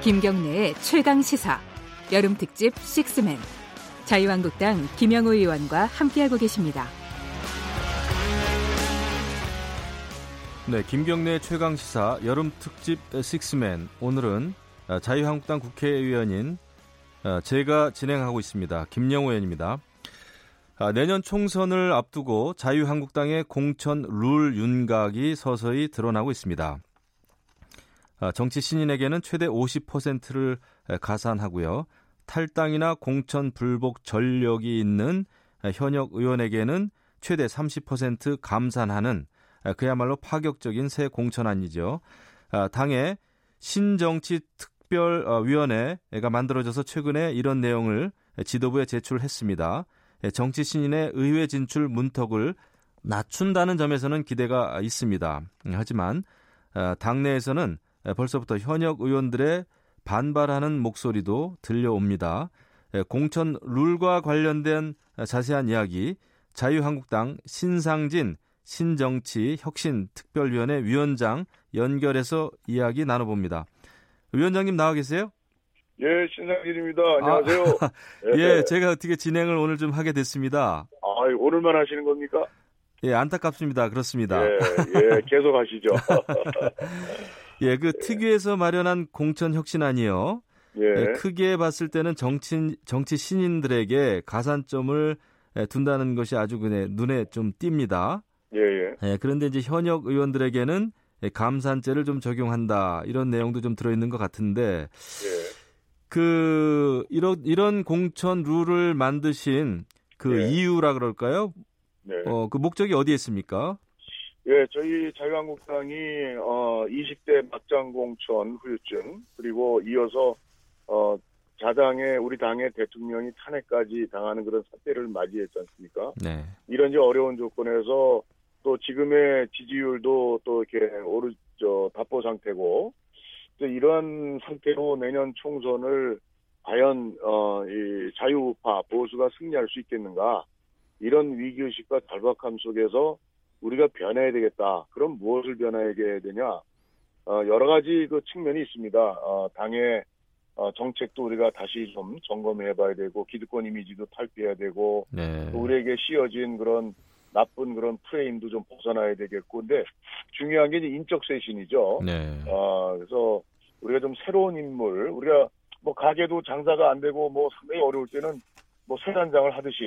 김경래의 최강 시사 여름 특집 식스맨 자유한국당 김영우 의원과 함께하고 계십니다. 네, 김경래 최강 시사 여름 특집 식스맨 오늘은 자유한국당 국회의원인 제가 진행하고 있습니다. 김영우 의원입니다. 내년 총선을 앞두고 자유한국당의 공천 룰 윤곽이 서서히 드러나고 있습니다. 아, 정치 신인에게는 최대 50%를 가산하고요. 탈당이나 공천 불복 전력이 있는 현역 의원에게는 최대 30% 감산하는 그야말로 파격적인 새 공천안이죠. 아, 당의 신정치 특별위원회가 만들어져서 최근에 이런 내용을 지도부에 제출했습니다. 정치 신인의 의회 진출 문턱을 낮춘다는 점에서는 기대가 있습니다. 하지만 아, 당내에서는 벌써부터 현역 의원들의 반발하는 목소리도 들려옵니다. 공천 룰과 관련된 자세한 이야기 자유한국당 신상진 신정치 혁신 특별위원회 위원장 연결해서 이야기 나눠봅니다. 위원장님 나와 계세요? 예, 신상진입니다. 안녕하세요. 아, 예, 제가 어떻게 진행을 오늘 좀 하게 됐습니다. 아, 오늘만 하시는 겁니까? 예, 안타깝습니다. 그렇습니다. 예, 예 계속 하시죠. 예, 그 특위에서 마련한 공천 혁신안이요. 예. 예. 크게 봤을 때는 정치 정치 신인들에게 가산점을 예, 둔다는 것이 아주 그냥 눈에 좀 띕니다. 예, 예. 예, 그런데 이제 현역 의원들에게는 예, 감산제를 좀 적용한다 이런 내용도 좀 들어있는 것 같은데 예. 그 이런 이런 공천 룰을 만드신 그 예. 이유라 그럴까요? 네. 어, 그 목적이 어디에 있습니까? 예, 저희 자유한국당이 어 20대 막장 공천 후유증 그리고 이어서 어 자당의 우리 당의 대통령이 탄핵까지 당하는 그런 사태를 맞이했지 않습니까? 네. 이런 저 어려운 조건에서 또 지금의 지지율도 또 이렇게 오르 저 답보 상태고 또 이런 상태로 내년 총선을 과연 어이 자유우파 보수가 승리할 수 있겠는가 이런 위기의식과 절박함 속에서 우리가 변해야 되겠다. 그럼 무엇을 변화하게 되냐? 어, 여러 가지 그 측면이 있습니다. 어, 당의 어, 정책도 우리가 다시 좀 점검해 봐야 되고, 기득권 이미지도 탈피해야 되고, 네. 또 우리에게 씌어진 그런 나쁜 그런 프레임도 좀 벗어나야 되겠고, 근데 중요한 게 이제 인적 쇄신이죠. 네. 어, 그래서 우리가 좀 새로운 인물, 우리가 뭐 가게도 장사가 안 되고 뭐 상당히 어려울 때는 뭐 세단장을 하듯이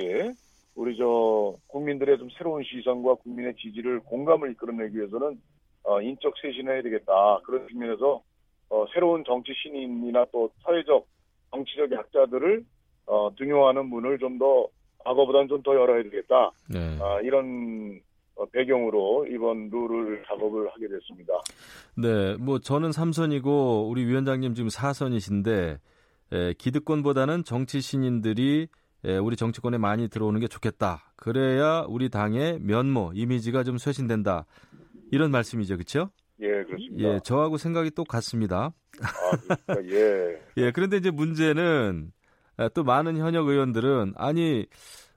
우리 저 국민들의 좀 새로운 시선과 국민의 지지를 공감을 이끌어내기 위해서는 어, 인적 쇄신해야 되겠다 그런 측면에서 어, 새로운 정치 신인이나 또 사회적 정치적 약자들을 어, 등용하는 문을 좀 더 과거보다는 좀 더 열어야 되겠다 네. 아, 이런 어, 배경으로 이번 룰을 작업을 하게 됐습니다. 네, 뭐 저는 삼선이고 우리 위원장님 지금 사선이신데 에, 기득권보다는 정치 신인들이 예, 우리 정치권에 많이 들어오는 게 좋겠다. 그래야 우리 당의 면모, 이미지가 좀 쇄신된다. 이런 말씀이죠, 그렇죠? 예, 그렇습니다. 예, 저하고 생각이 똑같습니다. 아, 예. 예, 그런데 이제 문제는 아, 또 많은 현역 의원들은 아니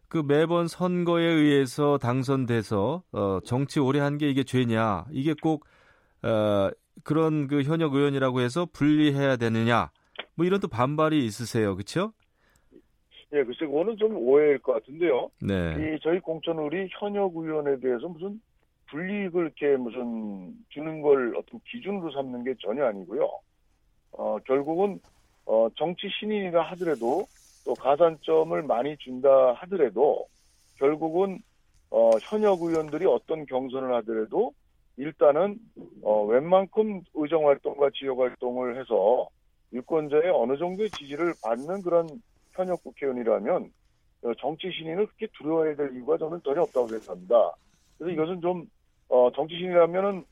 그 매번 선거에 의해서 당선돼서 어, 정치 오래 한 게 이게 죄냐? 이게 꼭 어, 그런 그 현역 의원이라고 해서 분리해야 되느냐? 뭐 이런 또 반발이 있으세요, 그렇죠? 예, 글쎄, 그거는 좀 오해일 것 같은데요. 네. 이 저희 공천 우리 현역 의원에 대해서 무슨 불이익을 이렇게 무슨 주는 걸 어떤 기준으로 삼는 게 전혀 아니고요. 어, 결국은, 어, 정치 신인이라 하더라도 또 가산점을 많이 준다 하더라도 결국은, 어, 현역 의원들이 어떤 경선을 하더라도 일단은, 어, 웬만큼 의정 활동과 지역 활동을 해서 유권자의 어느 정도의 지지를 받는 그런 현역 국회의원이라면 어, 정치 신인을 그렇게 두려워해야 될 이유가 저는 전혀 없다고 생각합니다. 그래서 이것은 좀 어, 정치 신이라면은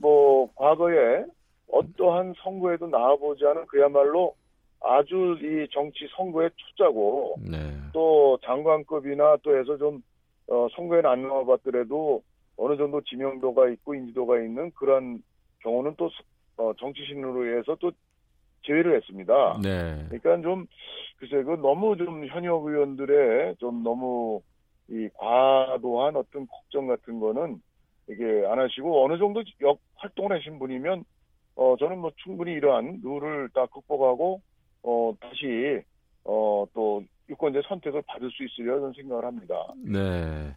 뭐 과거에 어떠한 선거에도 나와보지 않은 그야말로 아주 이 정치 선거의 초짜고 네. 또 장관급이나 또 해서 좀 어, 선거에는 안 나와봤더라도 어느 정도 지명도가 있고 인지도가 있는 그런 경우는 또 어, 정치 신으로 해서 또 제외를 했습니다. 네. 그러니까 좀 글쎄 그 너무 좀 현역 의원들의 좀 너무 이 과도한 어떤 걱정 같은 거는 이게 안 하시고 어느 정도 역 활동을 하신 분이면 어, 저는 뭐 충분히 이러한 룰을 다 극복하고, 어, 다시, 어, 또 유권자 선택을 받을 수 있으려 저는 생각을 합니다. 네.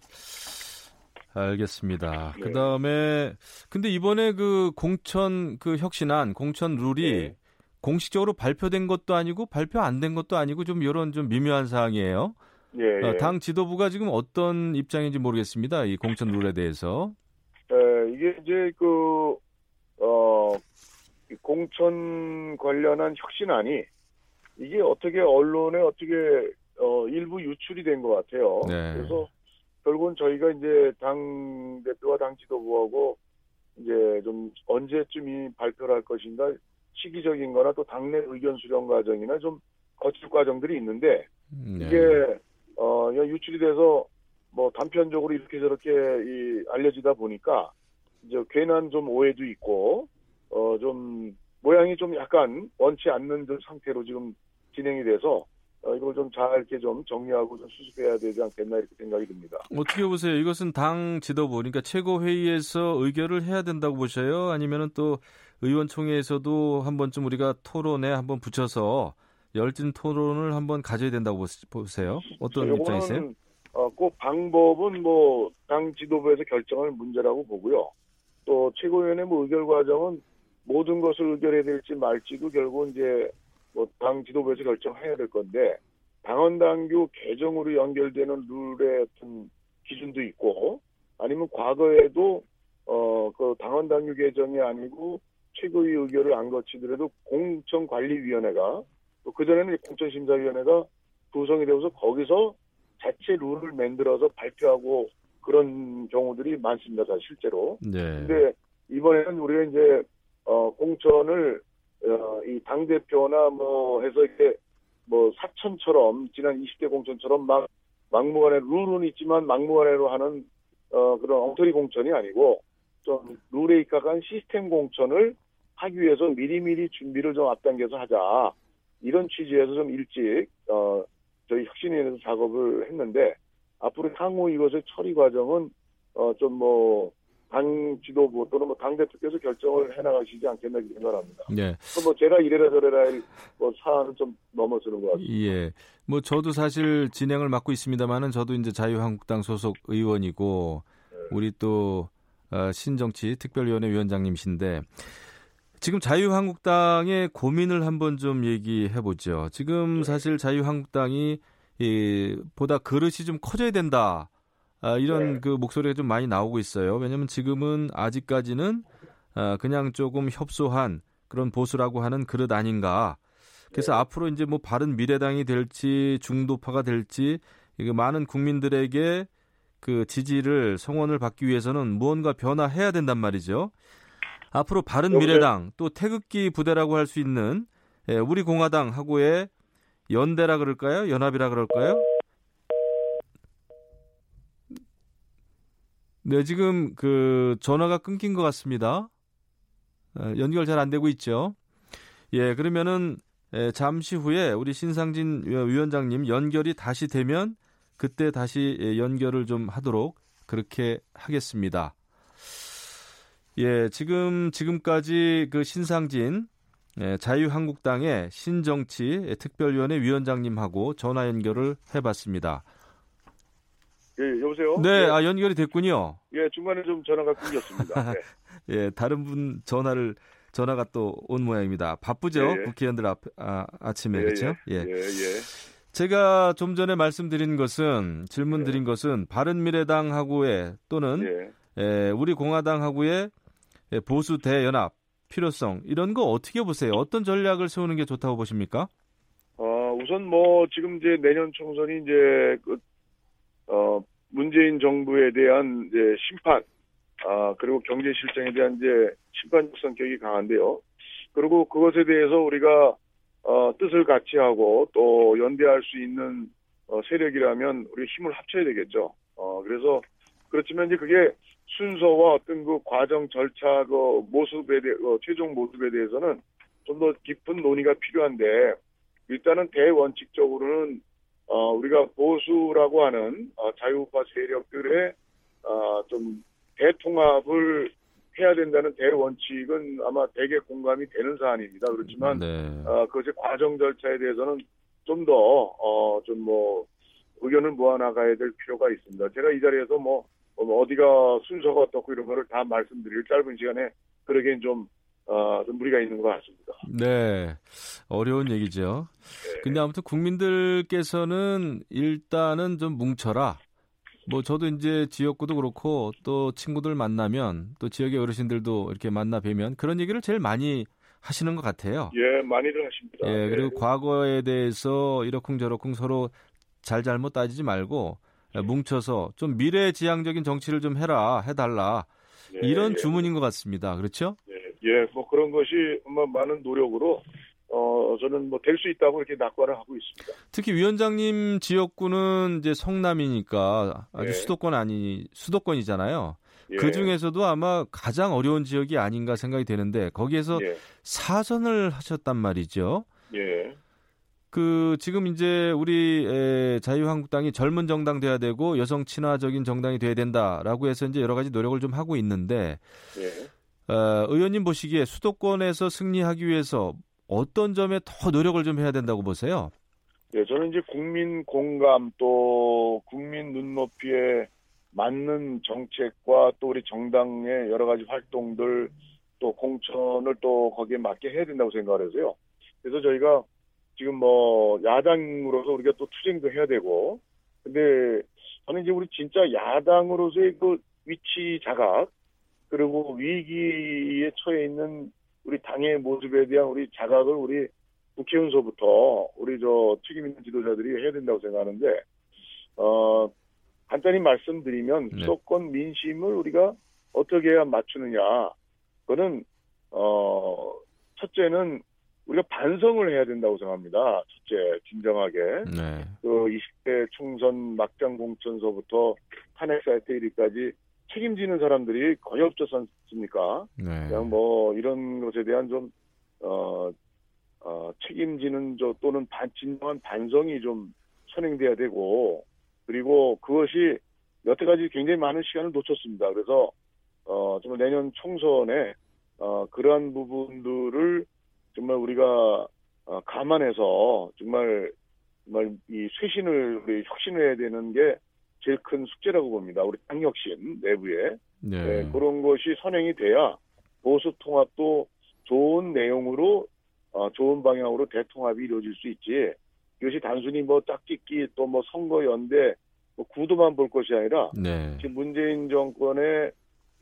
알겠습니다. 네. 그 다음에, 근데 이번에 그 공천 그 혁신안, 공천 룰이 네. 공식적으로 발표된 것도 아니고 발표 안 된 것도 아니고 좀 이런 좀 미묘한 사항이에요. 예, 예. 어, 당 지도부가 지금 어떤 입장인지 모르겠습니다. 이 공천 룰에 대해서. 에, 이게 이제 그, 어, 이 공천 관련한 혁신안이 이게 어떻게 언론에 어떻게 어, 일부 유출이 된 것 같아요. 네. 그래서 결국은 저희가 이제 당 대표와 당 지도부하고 이제 좀 언제쯤이 발표를 할 것인가 시기적인 거나 또 당내 의견 수렴 과정이나 좀 거칠 과정들이 있는데 네. 이게 어 유출이 돼서 뭐 단편적으로 이렇게 저렇게 이 알려지다 보니까 이제 괜한 좀 오해도 있고 어 좀 모양이 좀 약간 원치 않는 좀 상태로 지금 진행이 돼서 어 이걸 좀 잘 이렇게 좀 정리하고 좀 수습해야 되지 않겠나 이렇게 생각이 듭니다. 어떻게 보세요? 이것은 당 지도부, 그러니까 최고회의에서 의결을 해야 된다고 보셔요? 아니면은 또 의원총회에서도 한 번쯤 우리가 토론에 한번 붙여서 열띤 토론을 한번 가져야 된다고 보세요? 어떤 요거는, 입장이세요? 어, 꼭 방법은 뭐 당 지도부에서 결정할 문제라고 보고요. 또 최고위원회 뭐 의결 과정은 모든 것을 의결해야 될지 말지도 결국은 이제 뭐 당 지도부에서 결정해야 될 건데 당원 당규 개정으로 연결되는 룰의 어떤 기준도 있고 아니면 과거에도 어 그 당원 당규 개정이 아니고 최고위 의결을 안 거치더라도 공천관리위원회가 또 그전에는 공천심사위원회가 구성이 되어서 거기서 자체 룰을 만들어서 발표하고 그런 경우들이 많습니다, 실제로. 네. 근데 이번에는 우리가 이제 어 공천을 어, 이 당 대표나 뭐 해서 이렇게 뭐 사천처럼 지난 20대 공천처럼 막 막무가내 룰은 있지만 막무가내로 하는 어 그런 엉터리 공천이 아니고 좀 룰에 입각한 시스템 공천을 하기 위해서 미리미리 준비를 좀 앞당겨서 하자 이런 취지에서 좀 일찍 어 저희 혁신위원회에서 작업을 했는데 앞으로 향후 이것의 처리 과정은 어 좀뭐 당 지도부 또는 뭐당 대표께서 결정을 해나가시지 않겠나 생각합니다. 네. 뭐 제가 이래라 저래라 할뭐 사안은 좀 넘어서는 것 같습니다. 예. 뭐 저도 사실 진행을 맡고 있습니다만은 저도 이제 자유한국당 소속 의원이고 우리 또 어, 신정치 특별위원회 위원장님이신데 지금 자유한국당의 고민을 한번 좀 얘기해 보죠. 지금 사실 자유한국당이 이, 보다 그릇이 좀 커져야 된다. 아, 이런 네. 그 목소리가 좀 많이 나오고 있어요. 왜냐하면 지금은 아직까지는 아, 그냥 조금 협소한 그런 보수라고 하는 그릇 아닌가. 그래서 앞으로 이제 뭐 바른 미래당이 될지 중도파가 될지 이게 많은 국민들에게 그 지지를 성원을 받기 위해서는 무언가 변화해야 된단 말이죠. 앞으로 바른? 미래당 또 태극기 부대라고 할 수 있는 예, 우리 공화당하고의 연대라 그럴까요? 연합이라 그럴까요? 네, 지금 그 전화가 끊긴 것 같습니다. 어, 연결 잘 안 되고 있죠. 예, 그러면은 예, 잠시 후에 우리 신상진 위- 위원장님 연결이 다시 되면 그때 다시 예, 연결을 좀 하도록 그렇게 하겠습니다. 예, 지금 지금까지 그 신상진 예, 자유한국당의 신정치 예, 특별위원회 위원장님하고 전화 연결을 해봤습니다. 예, 여보세요? 네, 예, 아 연결이 됐군요. 예, 중간에 좀 전화가 끊겼습니다. 네. 예, 다른 분 전화를 전화가 또 온 모양입니다. 바쁘죠? 예, 예. 국회의원들 앞 아, 아침에 예, 그렇죠? 예, 예, 예. 제가 좀 전에 말씀드린 것은 질문 예. 드린 것은 바른 미래당하고의 또는 예. 에, 우리 공화당하고의 에, 보수 대연합 필요성 이런 거 어떻게 보세요? 어떤 전략을 세우는 게 좋다고 보십니까? 어, 우선 뭐 지금 이제 내년 총선이 이제 그, 어, 문재인 정부에 대한 이제 심판, 아, 그리고 경제 실정에 대한 이제 심판적 성격이 강한데요. 그리고 그것에 대해서 우리가 어, 뜻을 같이 하고 또 연대할 수 있는 어, 세력이라면 우리 힘을 합쳐야 되겠죠. 어, 그래서 그렇지만 이제 그게 순서와 어떤 그 과정 절차 그 모습에 대해 어, 최종 모습에 대해서는 좀 더 깊은 논의가 필요한데 일단은 대원칙적으로는 어, 우리가 보수라고 하는 어, 자유우파 세력들의 어, 좀 대통합을 해야 된다는 대원칙은 아마 대개 공감이 되는 사안입니다. 그렇지만 네. 어, 그것의 과정 절차에 대해서는 좀 더 어, 좀 뭐 의견을 모아나가야 될 필요가 있습니다. 제가 이 자리에서 뭐, 뭐 어디가 순서가 어떻고 이런 거를 다 말씀드릴 짧은 시간에 그러기엔 좀, 어, 좀 무리가 있는 것 같습니다. 네. 어려운 얘기죠. 네. 근데 아무튼 국민들께서는 일단은 좀 뭉쳐라. 뭐 저도 이제 지역구도 그렇고 또 친구들 만나면 또 지역의 어르신들도 이렇게 만나 뵈면 그런 얘기를 제일 많이 하시는 것 같아요. 예, 많이들 하십니다. 예, 그리고 네. 과거에 대해서 이러쿵저러쿵 서로 잘잘못 따지지 말고 뭉쳐서 좀 미래지향적인 정치를 좀 해라, 해달라. 예, 이런 예. 주문인 것 같습니다. 그렇죠? 예, 예, 뭐 그런 것이 뭐 많은 노력으로 어 저는 뭐 될 수 있다고 이렇게 낙관을 하고 있습니다. 특히 위원장님 지역구는 이제 성남이니까 아주 네. 수도권 아니 수도권이잖아요. 예, 그 중에서도 아마 가장 어려운 지역이 아닌가 생각이 되는데 거기에서 예, 사선을 하셨단 말이죠. 예, 그 지금 이제 우리 에, 자유한국당이 젊은 정당 돼야 되고 여성 친화적인 정당이 돼야 된다라고 해서 이제 여러 가지 노력을 좀 하고 있는데 예. 어, 의원님 보시기에 수도권에서 승리하기 위해서 어떤 점에 더 노력을 좀 해야 된다고 보세요? 예, 저는 이제 국민 공감 또 국민 눈높이에 맞는 정책과 또 우리 정당의 여러 가지 활동들 또 공천을 또 거기에 맞게 해야 된다고 생각을 해서요. 그래서 저희가 지금 뭐 야당으로서 우리가 또 투쟁도 해야 되고 근데 저는 이제 우리 진짜 야당으로서의 그 위치 자각 그리고 위기에 처해 있는 우리 당의 모습에 대한 우리 자각을 우리 국회의원서부터 우리 저 책임 있는 지도자들이 해야 된다고 생각하는데 어 간단히 말씀드리면 네. 수도권 민심을 우리가 어떻게 해야 맞추느냐 그거는 어 첫째는 우리가 반성을 해야 된다고 생각합니다. 첫째 진정하게 네. 그 20대 총선 막장 공천서부터 탄핵 사태 이르까지 책임지는 사람들이 거의 없지 않습니까? 네. 그냥 뭐 이런 것에 대한 좀 어, 어, 책임지는 저 또는 반, 진정한 반성이 좀 선행돼야 되고 그리고 그것이 여태까지 굉장히 많은 시간을 놓쳤습니다. 그래서 어, 정말 내년 총선에 어, 그러한 부분들을 정말 우리가 어, 감안해서 정말 정말 이 쇄신을 우리 혁신해야 되는 게 제일 큰 숙제라고 봅니다. 우리 당 혁신 내부에 네. 네, 그런 것이 선행이 돼야 보수 통합도 좋은 내용으로 어, 좋은 방향으로 대통합이 이루어질 수 있지. 이것이 단순히 뭐 짝짓기 또 뭐 선거 연대 뭐 구도만 볼 것이 아니라 네. 지금 문재인 정권의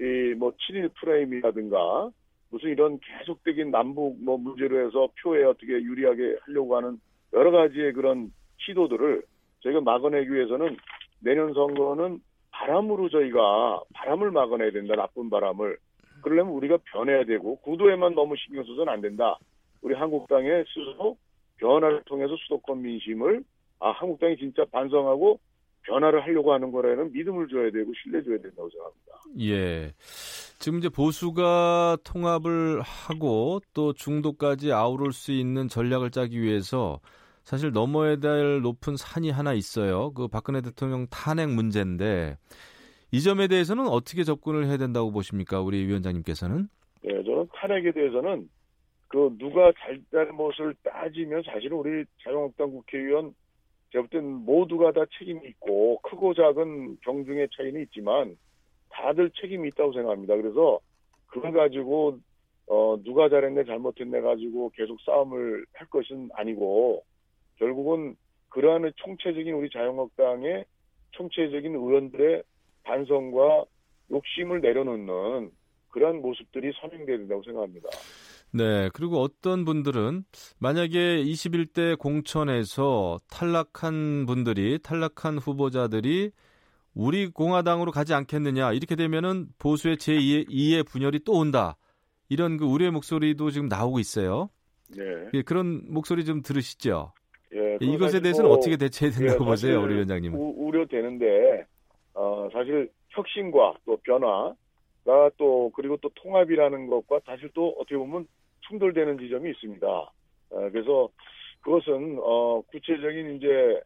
이 뭐 친일 프레임이라든가 무슨 이런 계속적인 남북 뭐 문제로 해서 표에 어떻게 유리하게 하려고 하는 여러 가지의 그런 시도들을 저희가 막아내기 위해서는 내년 선거는 바람으로 저희가 바람을 막아내야 된다 나쁜 바람을. 그러려면 우리가 변해야 되고 구도에만 너무 신경 써서는 안 된다. 우리 한국당의 스스로 변화를 통해서 수도권 민심을 아 한국당이 진짜 반성하고 변화를 하려고 하는 거라는 믿음을 줘야 되고 신뢰 줘야 된다고 생각합니다. 예. 지금 이제 보수가 통합을 하고 또 중도까지 아우를 수 있는 전략을 짜기 위해서 사실 넘어야 될 높은 산이 하나 있어요. 그 박근혜 대통령 탄핵 문제인데 이 점에 대해서는 어떻게 접근을 해야 된다고 보십니까? 우리 위원장님께서는? 예, 저는 탄핵에 대해서는 그 누가 잘잘못을 따지면 사실은 우리 자유한국당 국회의원 제가 볼 땐 모두가 다 책임이 있고 크고 작은 경중의 차이는 있지만 다들 책임이 있다고 생각합니다. 그래서 그걸 가지고 어 누가 잘했네 잘못했네 가지고 계속 싸움을 할 것은 아니고 결국은 그러한 총체적인 우리 자유한국당의 총체적인 의원들의 반성과 욕심을 내려놓는 그러한 모습들이 선행돼야 된다고 생각합니다. 네. 그리고 어떤 분들은 만약에 21대 공천에서 탈락한 분들이 탈락한 후보자들이 우리 공화당으로 가지 않겠느냐 이렇게 되면은 보수의 제2의 2의 분열이 또 온다 이런 그 우려의 목소리도 지금 나오고 있어요. 네. 예, 그런 목소리 좀 들으시죠. 예, 그건 이것에 대해서는 뭐 어떻게 대처해야 된다고 예, 보세요, 우리 위원장님은? 우, 우려되는데 어, 사실 혁신과 또 변화가 또 그리고 또 통합이라는 것과 사실 또 어떻게 보면 충돌되는 지점이 있습니다. 어, 그래서 그것은 어, 구체적인 이제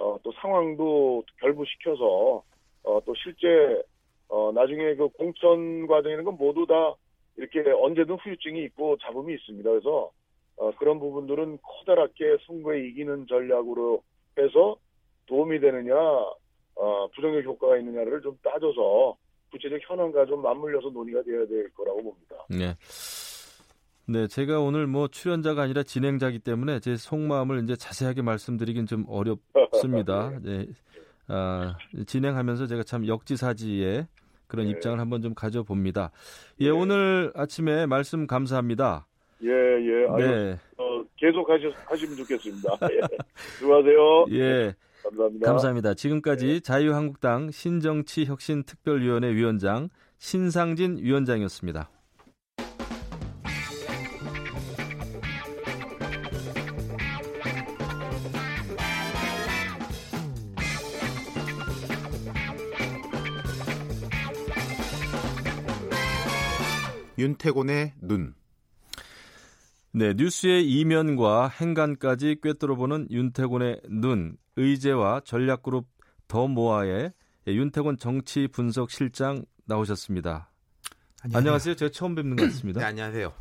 어, 또 상황도 결부시켜서 어, 또 실제 어, 나중에 그 공천 과정이라는 건 모두 다 이렇게 언제든 후유증이 있고 잡음이 있습니다. 그래서 어, 그런 부분들은 커다랗게 선거에 이기는 전략으로 해서 도움이 되느냐, 어, 부정적 효과가 있느냐를 좀 따져서 구체적 현황과 좀 맞물려서 논의가 되어야 될 거라고 봅니다. 네. 네, 제가 오늘 뭐 출연자가 아니라 진행자기 때문에 제 속마음을 이제 자세하게 말씀드리긴 좀 어렵습니다. 네. 아, 진행하면서 제가 참 역지사지의 그런 네. 입장을 한번 좀 가져봅니다. 예, 네. 오늘 아침에 말씀 감사합니다. 예, 예. 아유, 네. 어, 계속 하시, 하시면 좋겠습니다. 예. 수고하세요. 예. 감사합니다. 감사합니다. 지금까지 네. 자유한국당 신정치혁신특별위원회 위원장 신상진 위원장이었습니다. 윤태곤의 눈. 네, 뉴스의 이면과 행간까지 꿰뚫어보는 윤태곤의 눈. 의제와 전략그룹 더 모아의 윤태곤 정치 분석 실장 나오셨습니다. 안녕하세요. 안녕하세요. 제가 처음 뵙는 것 같습니다. 네, 안녕하세요.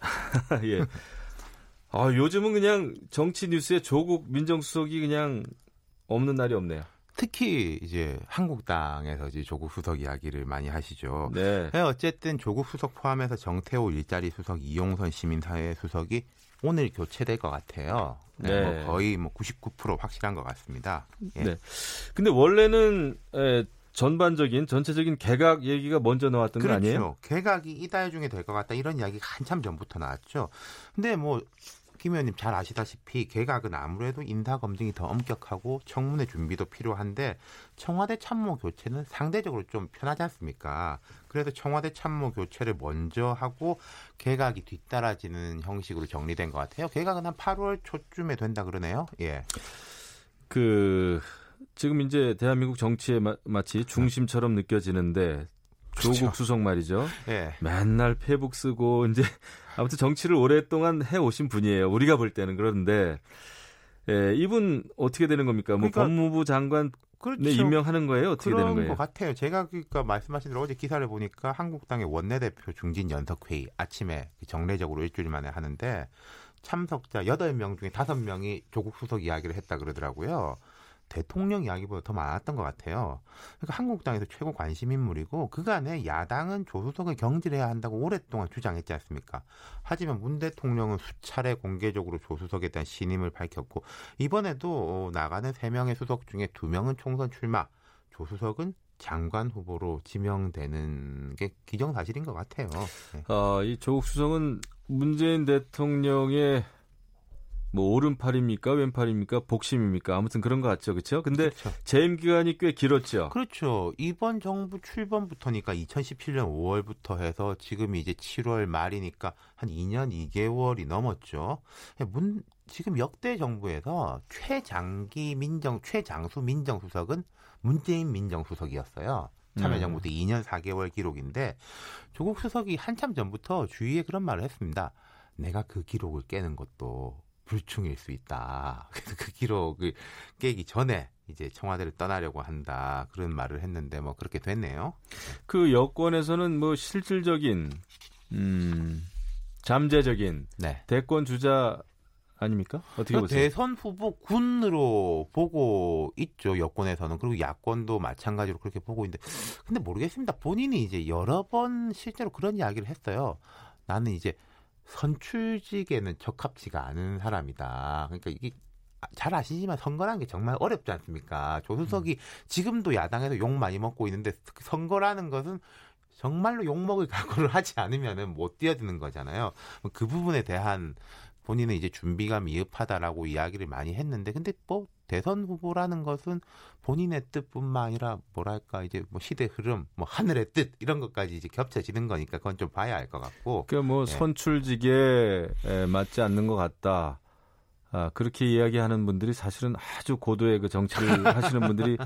예. 아, 요즘은 그냥 정치 뉴스에 조국 민정수석이 그냥 없는 날이 없네요. 특히 이제 한국당에서 이제 조국 수석 이야기를 많이 하시죠. 네. 네. 어쨌든 조국 수석 포함해서 정태호 일자리 수석, 이용선 시민사회 수석이 오늘 교체될 것 같아요. 네. 네. 뭐 거의 뭐 99% 확실한 것 같습니다. 예. 네. 근데 원래는 에, 전반적인 전체적인 개각 얘기가 먼저 나왔던 그렇죠. 거 아니에요? 개각이 이달 중에 될 것 같다 이런 이야기가 한참 전부터 나왔죠. 근데 뭐 김 의원님 잘 아시다시피 개각은 아무래도 인사 검증이 더 엄격하고 청문회 준비도 필요한데 청와대 참모 교체는 상대적으로 좀 편하지 않습니까? 그래서 청와대 참모 교체를 먼저 하고 개각이 뒤따라지는 형식으로 정리된 것 같아요. 개각은 한 8월 초쯤에 된다 그러네요. 예. 그 지금 이제 대한민국 정치의 마치 중심처럼 느껴지는데 조국 그렇죠. 수석 말이죠. 예. 맨날 페북 쓰고 이제 아무튼 정치를 오랫동안 해 오신 분이에요. 우리가 볼 때는 그런데 예, 이분 어떻게 되는 겁니까? 뭐 그러니까, 법무부 장관 그렇죠. 네, 임명하는 거예요? 어떻게 되는 거예요? 것 같아요. 제가 그러니까 말씀하신 대로 어제 기사를 보니까 한국당의 원내대표 중진 연석회의 아침에 정례적으로 일주일 만에 하는데 참석자 8명 중에 5명이 조국 수석 이야기를 했다 그러더라고요. 대통령 이야기보다 더 많았던 것 같아요. 그러니까 한국당에서 최고 관심 인물이고 그간에 야당은 조수석을 경질해야 한다고 오랫동안 주장했지 않습니까? 하지만 문 대통령은 수차례 공개적으로 조수석에 대한 신임을 밝혔고 이번에도 나가는 세 명의 수석 중에 두 명은 총선 출마, 조수석은 장관 후보로 지명되는 게 기정사실인 것 같아요. 네. 아, 이 조국 수석은 문재인 대통령의 뭐 오른팔입니까 왼팔입니까 복심입니까? 아무튼 그런 것 같죠. 그렇죠 근데 그렇죠. 재임 기간이 꽤 길었죠. 그렇죠. 이번 정부 출범부터니까 2017년 5월부터 해서 지금이 이제 7월 말이니까 한 2년 2개월이 넘었죠. 문 지금 역대 정부에서 최장기 민정 최장수 민정수석은 문재인 민정수석이었어요. 참여정부 때 2년 4개월 기록인데 조국 수석이 한참 전부터 주위에 그런 말을 했습니다. 내가 그 기록을 깨는 것도 불충일 수 있다. 그래서 그 기록을 깨기 전에 이제 청와대를 떠나려고 한다. 그런 말을 했는데 뭐 그렇게 됐네요. 그 여권에서는 뭐 실질적인 음 잠재적인 네. 대권 주자 아닙니까? 어떻게 그 보세요? 대선 후보 군으로 보고 있죠. 여권에서는. 그리고 야권도 마찬가지로 그렇게 보고 있는데 근데 모르겠습니다. 본인이 이제 여러 번 실제로 그런 이야기를 했어요. 나는 이제 선출직에는 적합치가 않은 사람이다. 그러니까 이게 잘 아시지만 선거라는 게 정말 어렵지 않습니까? 조수석이 음. 지금도 야당에서 욕 많이 먹고 있는데 선거라는 것은 정말로 욕 먹을 각오를 하지 않으면은 못 뛰어드는 거잖아요. 그 부분에 대한 본인은 이제 준비가 미흡하다라고 이야기를 많이 했는데 근데 뭐 대선 후보라는 것은 본인의 뜻뿐만 아니라 뭐랄까 이제 뭐 시대 흐름, 뭐 하늘의 뜻 이런 것까지 이제 겹쳐지는 거니까 그건 좀 봐야 할것 같고. 그뭐 네. 선출직에 맞지 않는 것 같다. 아, 그렇게 이야기하는 분들이 사실은 아주 고도의 그 정치를 하시는 분들이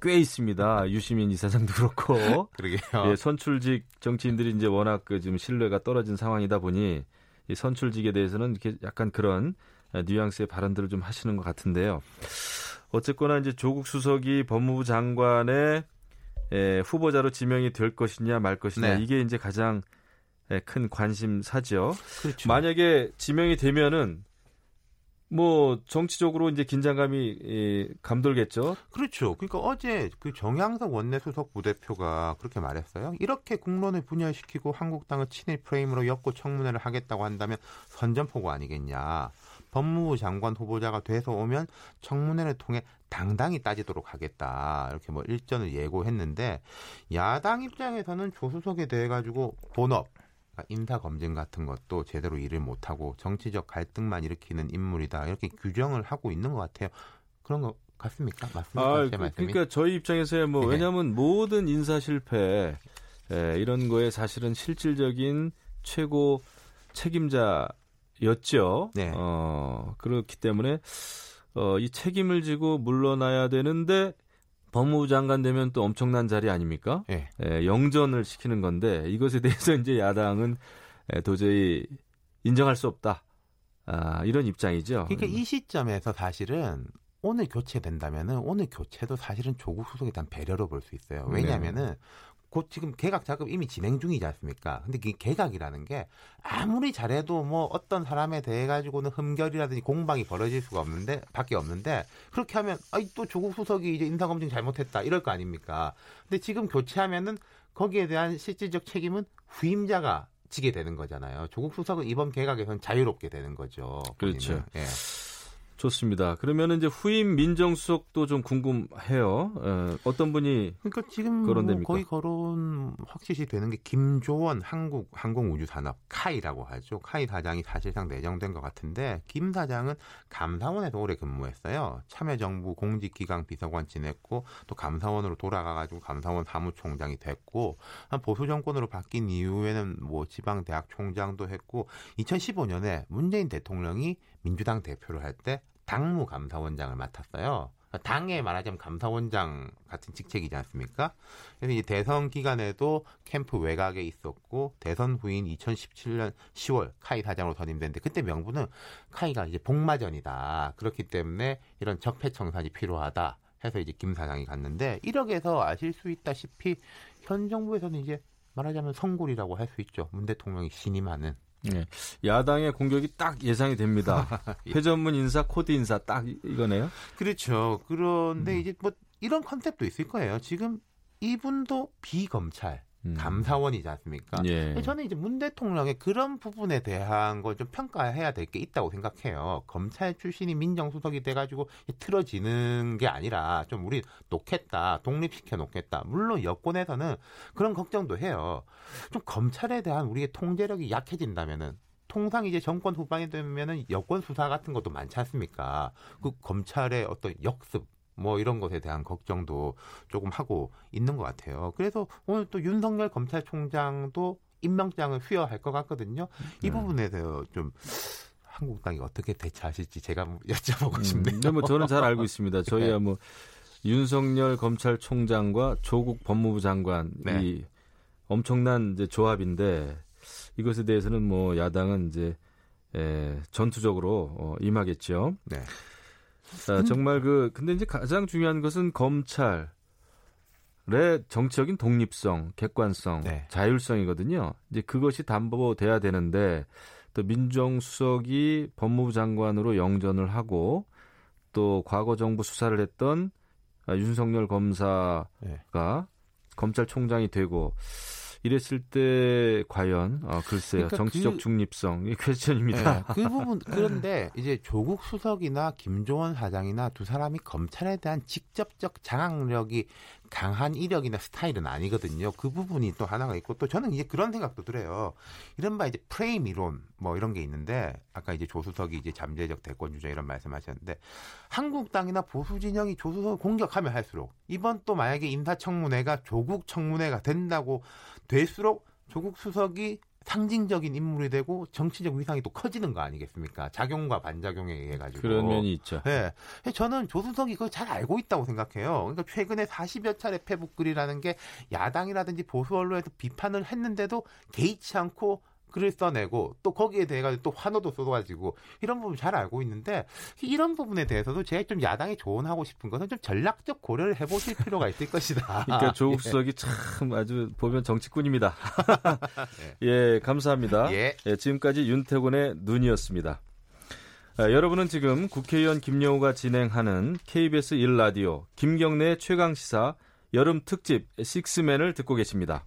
꽤 있습니다. 유시민 이사장도 그렇고. 그러게요. 예, 선출직 정치인들이 이제 워낙 그 지금 신뢰가 떨어진 상황이다 보니 이 선출직에 대해서는 이렇게 약간 그런 뉘앙스의 발언들을 좀 하시는 것 같은데요. 어쨌거나 이제 조국 수석이 법무부 장관의 에, 후보자로 지명이 될 것이냐 말 것이냐 네. 이게 이제 가장 에, 큰 관심사죠. 그렇죠. 만약에 지명이 되면은 뭐 정치적으로 이제 긴장감이 예, 감돌겠죠. 그렇죠. 그러니까 어제 그 정양석 원내수석 부대표가 그렇게 말했어요. 이렇게 국론을 분열시키고 한국당을 친일 프레임으로 엮고 청문회를 하겠다고 한다면 선전포고 아니겠냐. 법무부 장관 후보자가 돼서 오면 청문회를 통해 당당히 따지도록 하겠다. 이렇게 뭐 일전을 예고했는데 야당 입장에서는 조수석에 대해 가지고 본업 그러니까 인사 검증 같은 것도 제대로 일을 못하고 정치적 갈등만 일으키는 인물이다 이렇게 규정을 하고 있는 것 같아요. 그런 거 같습니까? 맞습니까? 아, 제 그? 그러니까 저희 입장에서야 뭐 네. 왜냐하면 모든 인사 실패 에, 이런 거에 사실은 실질적인 최고 책임자 였죠. 네. 어, 그렇기 때문에 어, 이 책임을 지고 물러나야 되는데 법무부 장관 되면 또 엄청난 자리 아닙니까? 예. 에, 영전을 시키는 건데 이것에 대해서 이제 야당은 에, 도저히 인정할 수 없다. 아, 이런 입장이죠. 그러니까 이 시점에서 사실은 오늘 교체된다면은 오늘 교체도 사실은 조국 수석에 대한 배려로 볼 수 있어요. 네. 왜냐하면은 곧 지금 개각 작업 이미 진행 중이지 않습니까? 근데 이 개각이라는 게 아무리 잘해도 뭐 어떤 사람에 대해 가지고는 흠결이라든지 공방이 벌어질 수가 없는데 밖에 없는데 그렇게 하면 아이 또 조국 수석이 이제 인사 검증 잘못했다 이럴 거 아닙니까? 근데 지금 교체하면은 거기에 대한 실질적 책임은 후임자가 지게 되는 거잖아요. 조국 수석은 이번 개각에서는 자유롭게 되는 거죠. 그렇죠. 예. 좋습니다. 그러면은 이제 후임 민정수석도 좀 궁금해요. 어, 어떤 분이 그러니까 지금 뭐 거론됩니까? 거의 거론 확실시 되는 게 김조원 한국 항공우주산업 카이라고 하죠. 카이 사장이 사실상 내정된 것 같은데 김 사장은 감사원에서 오래 근무했어요. 참여정부 공직기강 비서관 지냈고 또 감사원으로 돌아가가지고 감사원 사무총장이 됐고 한 보수 정권으로 바뀐 이후에는 뭐 지방 대학 총장도 했고 2015년에 문재인 대통령이 민주당 대표를 할때 당무 감사원장을 맡았어요. 당에 말하자면 감사원장 같은 직책이지 않습니까? 그래서 이 대선 기간에도 캠프 외곽에 있었고 대선 후인 2017년 10월 카이 사장으로 선임됐는데 그때 명분은 카이가 이제 복마전이다. 그렇기 때문에 이런 적폐 청산이 필요하다. 해서 이제 김 사장이 갔는데 1억에서 아실 수 있다시피 현 정부에서는 이제 말하자면 성골이라고 할 수 있죠. 문 대통령이 신임하는 예, 야당의 공격이 딱 예상이 됩니다. 회전문 인사, 코드 인사 딱 이- 이거네요. 그렇죠. 그런데 이제 뭐 이런 컨셉도 있을 거예요. 지금 이분도 비검찰 음. 감사원이지 않습니까? 예. 저는 이제 문 대통령의 그런 부분에 대한 걸 좀 평가해야 될 게 있다고 생각해요. 검찰 출신이 민정수석이 돼가지고 틀어쥐는 게 아니라 좀 풀어 놓겠다, 독립시켜 놓겠다. 물론 여권에서는 그런 걱정도 해요. 좀 검찰에 대한 우리의 통제력이 약해진다면은 통상 이제 정권 후반이 되면은 여권 수사 같은 것도 많지 않습니까? 그 검찰의 어떤 역습 뭐 이런 것에 대한 걱정도 조금 하고 있는 것 같아요. 그래서 오늘 또 윤석열 검찰총장도 임명장을 수여할 것 같거든요. 이 네. 부분에 대해서 좀 한국당이 어떻게 대처하실지 제가 여쭤보고 음, 싶네요. 근데 뭐 저는 잘 알고 있습니다. 저희야 뭐 윤석열 검찰총장과 조국 법무부 장관 네. 이 엄청난 이제 조합인데 이것에 대해서는 뭐 야당은 이제 에, 전투적으로 어, 임하겠죠. 네. 아, 정말 그 근데 이제 가장 중요한 것은 검찰 의 정치적인 독립성, 객관성, 네. 자율성이거든요. 이제 그것이 담보돼야 되는데 또 민정수석이 법무부 장관으로 영전을 하고 또 과거 정부 수사를 했던 아, 윤석열 검사가 네. 검찰총장이 되고 이랬을 때 과연 어, 글쎄요 그러니까 정치적 그- 중립성 이 question입니다. 네, 그 부분 그런데 이제 조국 수석이나 김조원 사장이나 두 사람이 검찰에 대한 직접적 장악력이 강한 이력이나 스타일은 아니거든요. 그 부분이 또 하나가 있고 또 저는 이제 그런 생각도 들어요. 이른바 이제 프레임 이론 뭐 이런 게 있는데 아까 이제 조수석이 이제 잠재적 대권 주자 이런 말씀하셨는데 한국당이나 보수 진영이 조수석을 공격하면 할수록 이번 또 만약에 인사청문회가 조국 청문회가 된다고 될수록 조국 수석이 상징적인 인물이 되고 정치적 위상이 또 커지는 거 아니겠습니까? 작용과 반작용에 의해 가지고 그런 면이 있죠. 네. 저는 조수석이 그걸 잘 알고 있다고 생각해요. 그러니까 최근에 40여 차례 페북글이라는 게 야당이라든지 보수 언론에서 비판을 했는데도 개의치 않고 글을 써내고 또 거기에 대해 가지고 또 환호도 쏟아가지고 이런 부분 잘 알고 있는데 이런 부분에 대해서도 제가 좀 야당이 조언하고 싶은 것은 좀 전략적 고려를 해보실 필요가 있을 것이다. 그러니까 조국 수석이 예. 참 아주 보면 정치꾼입니다. 예, 감사합니다. 예. 예, 지금까지 윤태곤의 눈이었습니다. 아, 여러분은 지금 국회의원 김영우가 진행하는 KBS 1라디오 김경래 최강 시사 여름 특집 식스맨을 듣고 계십니다.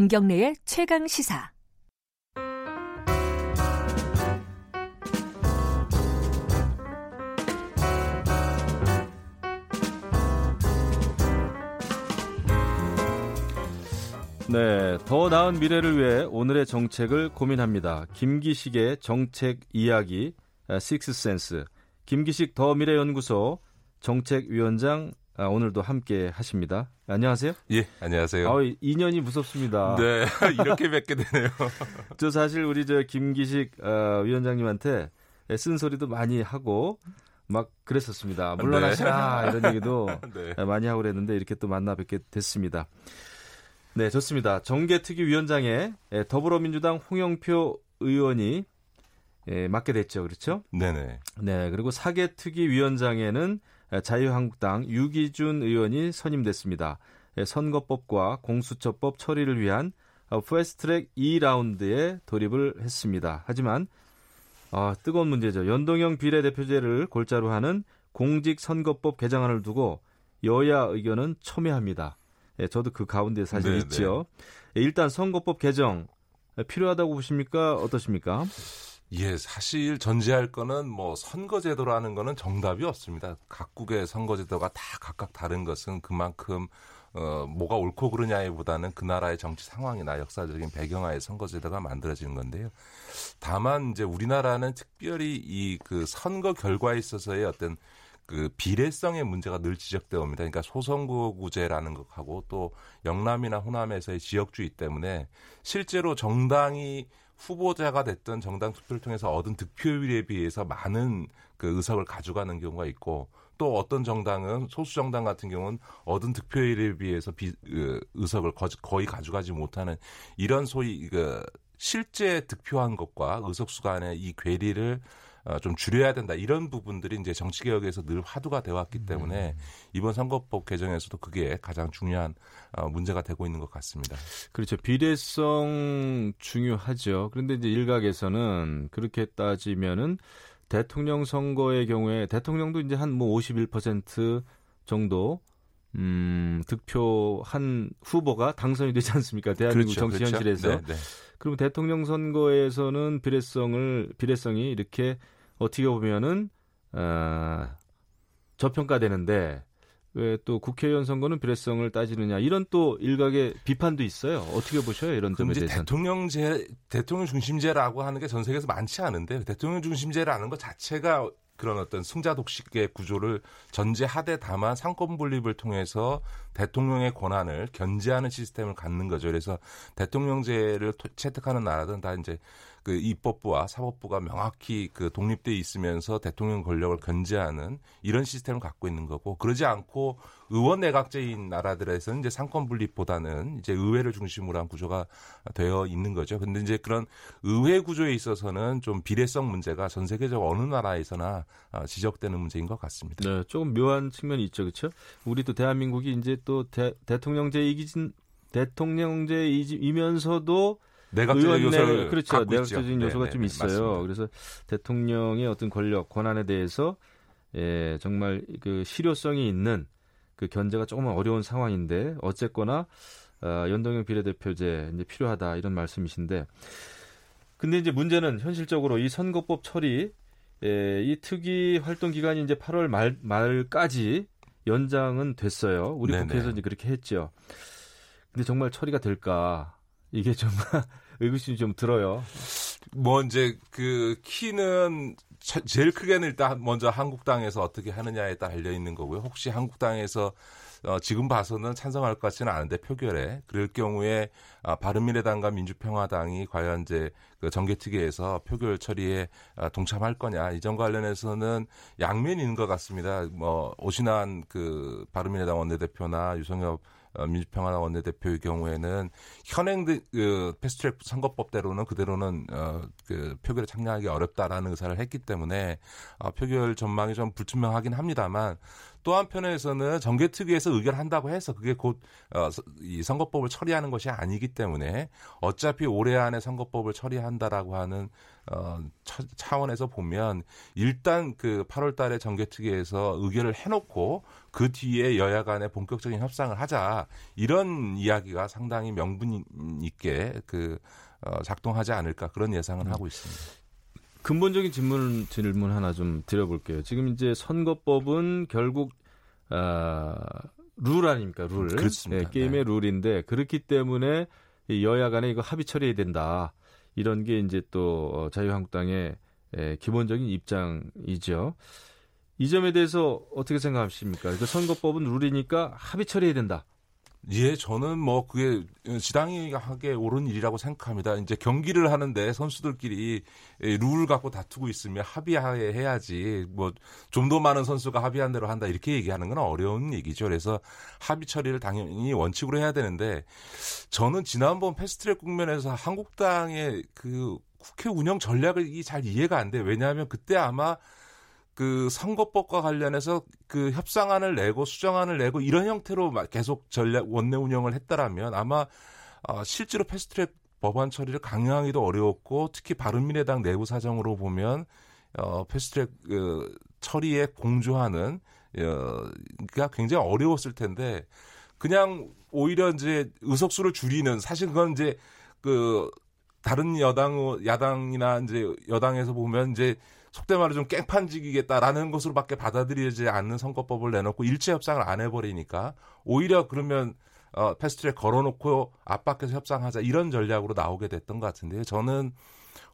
김경래의 최강 시사. 네, 더 나은 미래를 위해 오늘의 정책을 고민합니다. 김기식의 정책 이야기 식스센스 김기식 더 미래 연구소 정책위원장 아, 오늘도 함께 하십니다. 안녕하세요. 예, 안녕하세요. 아, 인연이 무섭습니다. 네, 이렇게 뵙게 되네요. 저 사실 우리 저 김기식 어, 위원장님한테 쓴소리도 많이 하고 막 그랬었습니다. 물러나시라 네. 이런 얘기도 네. 많이 하고 그랬는데 이렇게 또 만나 뵙게 됐습니다. 네, 좋습니다. 정계특위위원장에 더불어민주당 홍영표 의원이 예, 맡게 됐죠. 그렇죠? 네네. 네, 그리고 사개특위위원장에는 자유한국당 유기준 의원이 선임됐습니다. 예, 선거법과 공수처법 처리를 위한 어, 패스트트랙 2라운드에 돌입을 했습니다. 하지만 아, 뜨거운 문제죠. 연동형 비례대표제를 골자로 하는 공직선거법 개정안을 두고 여야 의견은 첨예합니다. 예, 저도 그 가운데 사실 네, 있지요. 네. 일단 선거법 개정 필요하다고 보십니까? 어떠십니까? 예, 사실 전제할 거는 뭐 선거제도라는 거는 정답이 없습니다. 각국의 선거제도가 다 각각 다른 것은 그만큼 어, 뭐가 옳고 그르냐기보다는 그 나라의 정치 상황이나 역사적인 배경하에 선거제도가 만들어지는 건데요. 다만 이제 우리나라는 특별히 이 그 선거 결과에 있어서의 어떤 그 비례성의 문제가 늘 지적되어 옵니다. 그러니까 소선거구제라는 것하고 또 영남이나 호남에서의 지역주의 때문에 실제로 정당이 후보자가 됐던 정당 투표를 통해서 얻은 득표율에 비해서 많은 그 의석을 가져가는 경우가 있고 또 어떤 정당은 소수 정당 같은 경우는 얻은 득표율에 비해서 비, 그 의석을 거의 가져가지 못하는 이런 소위 그 실제 득표한 것과 의석수 간의 이 괴리를 어, 좀 줄여야 된다 이런 부분들이 이제 정치 개혁에서 늘 화두가 되어 왔기 때문에 음. 이번 선거법 개정에서도 그게 가장 중요한 어, 문제가 되고 있는 것 같습니다. 그렇죠. 비례성 중요하죠. 그런데 이제 일각에서는 그렇게 따지면은 대통령 선거의 경우에 대통령도 이제 한 뭐 51% 정도 음, 득표 한 후보가 당선이 되지 않습니까? 대한민국 그렇죠, 정치 그렇죠. 현실에서. 네, 네. 그럼 대통령 선거에서는 비례성을 비례성이 이렇게 어떻게 보면은 어, 저평가되는데 왜 또 국회의원 선거는 비례성을 따지느냐 이런 또 일각의 비판도 있어요. 어떻게 보셔요 이런 점에 대해서? 대통령제 대통령 중심제라고 하는 게 전 세계에서 많지 않은데 대통령 중심제라는 것 자체가 그런 어떤 승자 독식의 구조를 전제하되 다만 상권 분립을 통해서 대통령의 권한을 견제하는 시스템을 갖는 거죠. 그래서 대통령제를 채택하는 나라들은 다 이제 그 입법부와 사법부가 명확히 그 독립돼 있으면서 대통령 권력을 견제하는 이런 시스템을 갖고 있는 거고 그러지 않고 의원 내각제인 나라들에서는 이제 상권 분립보다는 이제 의회를 중심으로 한 구조가 되어 있는 거죠. 근데 이제 그런 의회 구조에 있어서는 좀 비례성 문제가 전 세계적 어느 나라에서나 어, 지적되는 문제인 것 같습니다. 네, 조금 묘한 측면이 있죠, 그렇죠? 우리도 대한민국이 이제 또 대, 통령제이기 대통령제이면서도 내각적 요소를 그렇죠. 내각적인 요소가 네네, 좀 있어요. 맞습니다. 그래서 대통령의 어떤 권력 권한에 대해서 예, 정말 그 실효성이 있는 그 견제가 조금 어려운 상황인데 어쨌거나 어, 연동형 비례대표제 이제 필요하다 이런 말씀이신데 근데 이제 문제는 현실적으로 이 선거법 처리 예, 이 특위 활동 기간이 이제 8월 말 말까지 연장은 됐어요. 우리 네네. 국회에서 이제 그렇게 했죠. 근데 정말 처리가 될까? 이게 좀 의구심이 좀 들어요. 뭐 이제 그 키는 제일 크게는 일단 먼저 한국당에서 어떻게 하느냐에 달려 있는 거고요. 혹시 한국당에서 어, 지금 봐서는 찬성할 것 같지는 않은데 표결에 그럴 경우에 아, 바른미래당과 민주평화당이 과연 이제 그 정개특위에서 표결 처리에 아, 동참할 거냐 이점 관련해서는 있는 것 같습니다. 뭐 오신환 그 바른미래당 원내대표나 유성엽 어, 민주평화 원내대표의 경우에는 현행 그 패스트트랙 선거법대로는 그대로는 어, 그 표결에 참여하기 어렵다라는 의사를 했기 때문에 어, 표결 전망이 좀 불투명하긴 합니다만 또 한편에서는 정개특위에서 의결한다고 해서 그게 곧이 어, 선거법을 처리하는 것이 아니기 때문에 어차피 올해 안에 선거법을 처리한다라고 하는 어, 차 원에서 보면 일단 그 8월 달에 정개특위에서 의결을 해놓고 그 뒤에 여야 간에 본격적인 협상을 하자 이런 이야기가 상당히 명분 있게 그 어, 작동하지 않을까 그런 예상을 음. 하고 있습니다. 근본적인 질문 질문 하나 좀 드려볼게요. 지금 이제 선거법은 결국 아, 룰 아닙니까 룰? 그렇습니다. 네, 게임의 네. 룰인데 그렇기 때문에 여야 간에 이거 합의 처리해야 된다. 이런 게 이제 또 어, 자유한국당의 에, 기본적인 입장이죠. 이 점에 대해서 어떻게 생각하십니까? 그 선거법은 룰이니까 합의 처리해야 된다. 예, 저는 뭐 그게 지당하게 옳은 일이라고 생각합니다. 이제 경기를 하는데 선수들끼리 룰 갖고 다투고 있으면 합의하에 해야지 뭐 좀 더 많은 선수가 합의한 대로 한다 이렇게 얘기하는 건 어려운 얘기죠. 그래서 합의 처리를 당연히 원칙으로 해야 되는데 저는 지난번 패스트트랙 국면에서 한국당의 그 국회 운영 전략을 잘 이해가 안 돼요. 왜냐하면 그때 아마 그 선거법과 관련해서 그 협상안을 내고 수정안을 내고 이런 형태로 계속 전략 원내 운영을 했다라면 아마 어, 실제로 패스트트랙 법안 처리를 강행하기도 어려웠고 특히 바른미래당 내부 사정으로 보면 어, 패스트트랙 그 처리에 공조하는 어가 굉장히 어려웠을 텐데 그냥 오히려 이제 의석수를 줄이는 사실 그건 이제 그 다른 여당 야당이나 이제 여당에서 보면 이제 속된 말로 좀 깽판지기겠다라는 것으로밖에 받아들이지 않는 선거법을 내놓고 일체 협상을 안 해버리니까 오히려 그러면 어, 패스트트랙 걸어놓고 압박해서 협상하자 이런 전략으로 나오게 됐던 것 같은데요. 저는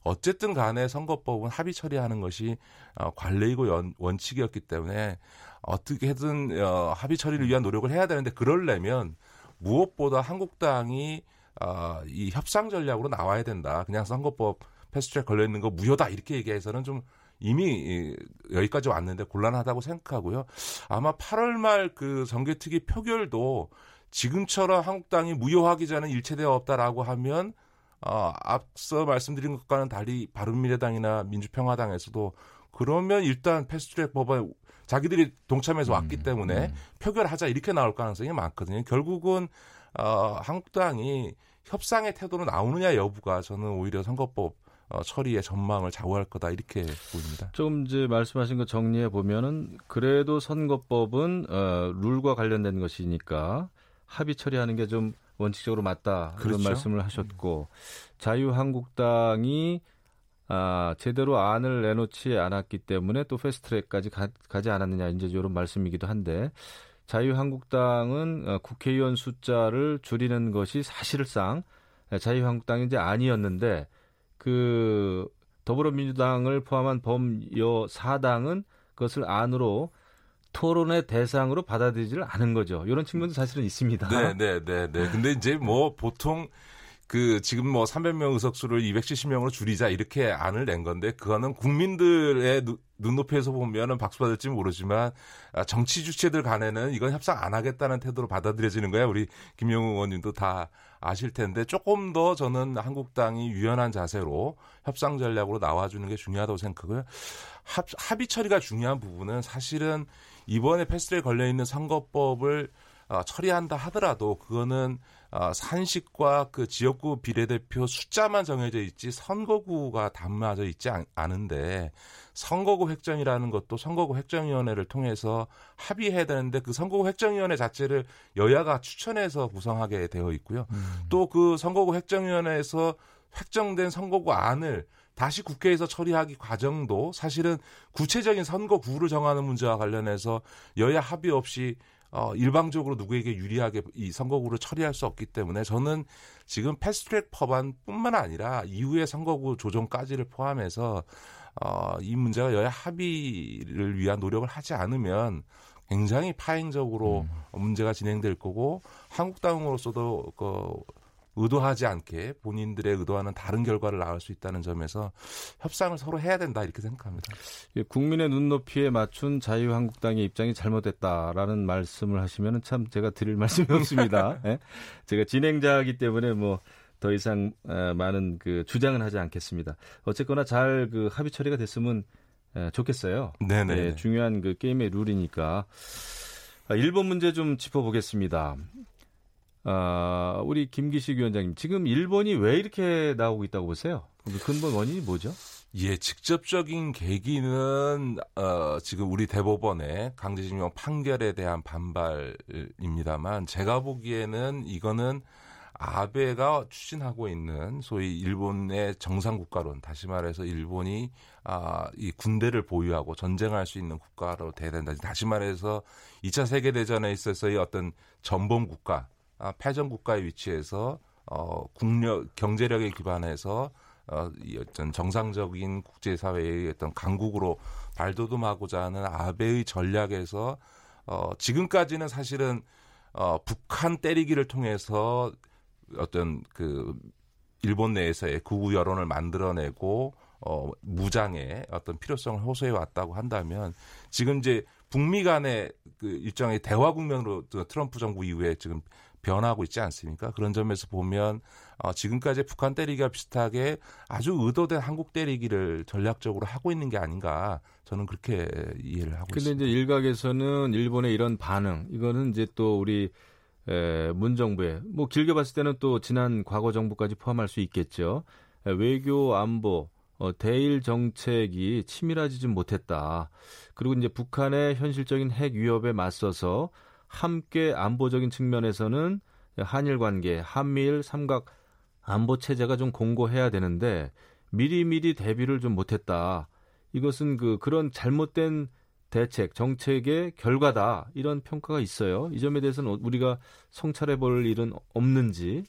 어쨌든 간에 선거법은 합의 처리하는 것이 어, 관례이고 연, 원칙이었기 때문에 어떻게든 어, 합의 처리를 위한 노력을 해야 되는데 그럴려면 무엇보다 한국당이 어, 이 협상 전략으로 나와야 된다. 그냥 선거법 패스트트랙 걸려 있는 거 무효다 이렇게 얘기해서는 좀 이미 여기까지 왔는데 곤란하다고 생각하고요. 아마 8월 말 그 정개특위 표결도 지금처럼 한국당이 무효하기 전에 일체되어 없다라고 하면 어, 앞서 말씀드린 것과는 달리 바른미래당이나 민주평화당에서도 그러면 일단 패스트트랙 법안 자기들이 동참해서 왔기 음, 때문에 음. 표결하자 이렇게 나올 가능성이 많거든요. 결국은 어, 한국당이 협상의 태도로 나오느냐 여부가 저는 오히려 선거법 어, 처리의 전망을 좌우할 거다 이렇게 보입니다. 좀 이제 말씀하신 거 정리해 보면은 그래도 선거법은 어, 룰과 관련된 것이니까 합의 처리하는 게 좀 원칙적으로 맞다 그런 그렇죠. 말씀을 하셨고 자유한국당이 아, 제대로 안을 내놓지 않았기 때문에 또 패스트트랙까지 가, 지 않았느냐 이제 이런 말씀이기도 한데 자유한국당은 어, 국회의원 숫자를 줄이는 것이 사실상 자유한국당이 이제 아니었는데 그 더불어민주당을 포함한 범여 사당은 그것을 안으로 토론의 대상으로 받아들이지를 않은 거죠. 이런 측면도 사실은 있습니다. 네, 네, 네, 네. 근데 이제 뭐 보통 그 지금 뭐 300명 의석수를 270명으로 줄이자 이렇게 안을 낸 건데 그거는 국민들의 눈높이에서 보면은 박수 받을지 모르지만 아, 정치 주체들 간에는 이건 협상 안 하겠다는 태도로 받아들여지는 거야. 우리 김영우 의원님도 다 아실 텐데 조금 더 저는 한국당이 유연한 자세로 협상 전략으로 나와주는 게 중요하다고 생각하고요. 합, 합의 처리가 중요한 부분은 사실은 이번에 패스트에 걸려 있는 선거법을 어, 처리한다 하더라도 그거는 어, 산식과 그 지역구 비례대표 숫자만 정해져 있지 선거구가 담아져 있지 않, 않은데 선거구 획정이라는 것도 선거구 획정위원회를 통해서 합의해야 되는데 그 선거구 획정위원회 자체를 여야가 추천해서 구성하게 되어 있고요. 음. 또그 선거구 획정위원회에서 획정된 선거구 안을 다시 국회에서 처리하기 과정도 사실은 구체적인 선거구를 정하는 문제와 관련해서 여야 합의 없이 어, 일방적으로 누구에게 유리하게 이 선거구를 처리할 수 없기 때문에 저는 지금 패스트트랙 법안뿐만 아니라 이후의 선거구 조정까지를 포함해서 어, 이 문제가 여야 합의를 위한 노력을 하지 않으면 굉장히 파행적으로 음. 문제가 진행될 거고 한국당으로서도 그 의도하지 않게 본인들의 의도와는 다른 결과를 낳을 수 있다는 점에서 협상을 서로 해야 된다 이렇게 생각합니다. 국민의 눈높이에 맞춘 자유한국당의 입장이 잘못됐다라는 말씀을 하시면 참 제가 드릴 말씀이 없습니다. 네? 제가 진행자이기 때문에 뭐 더 이상 어, 많은 그 주장은 하지 않겠습니다. 어쨌거나 잘 그 합의 처리가 됐으면 좋겠어요. 네네. 네, 중요한 그 게임의 룰이니까. 아, 일본 문제 좀 짚어보겠습니다. 아, 우리 김기식 위원장님, 지금 일본이 왜 이렇게 나오고 있다고 보세요? 그 근본 원인이 뭐죠? 예, 직접적인 계기는 어, 지금 우리 대법원의 강제징용 판결에 대한 반발입니다만 제가 보기에는 이거는 아베가 추진하고 있는 소위 일본의 정상 국가론, 다시 말해서 일본이 아, 이 군대를 보유하고 전쟁할 수 있는 국가로 돼야 된다. 다시 말해서 2차 세계 대전에 있어서의 어떤 전범 국가, 아, 패전 국가의 위치에서 어, 국력 경제력에 기반해서 어, 이 어떤 정상적인 국제사회의 어떤 강국으로 발돋움하고자 하는 아베의 전략에서 어, 지금까지는 사실은 어, 북한 때리기를 통해서 어떤 그 일본 내에서의 구구 여론을 만들어내고 어, 무장의 어떤 필요성을 호소해 왔다고 한다면 지금 이제 북미 간의 그 일정의 대화 국면으로 트럼프 정부 이후에 지금 변하고 있지 않습니까? 그런 점에서 보면 어, 지금까지 북한 때리기와 비슷하게 아주 의도된 한국 때리기를 전략적으로 하고 있는 게 아닌가 저는 그렇게 이해를 하고 근데 있습니다. 근데 이제 일각에서는 일본의 이런 반응 이거는 이제 또 우리 에, 문 정부의 뭐 길게 봤을 때는 또 지난 과거 정부까지 포함할 수 있겠죠. 에, 외교 안보 어, 대일 정책이 치밀하지 좀 못했다. 그리고 이제 북한의 현실적인 핵 위협에 맞서서 함께 안보적인 측면에서는 한일 관계, 한미일 삼각 안보 체제가 좀 공고해야 되는데 미리미리 대비를 좀 못했다. 이것은 그 그런 잘못된 대책, 정책의 결과다. 이런 평가가 있어요. 이 점에 대해서는 우리가 성찰해 볼 일은 없는지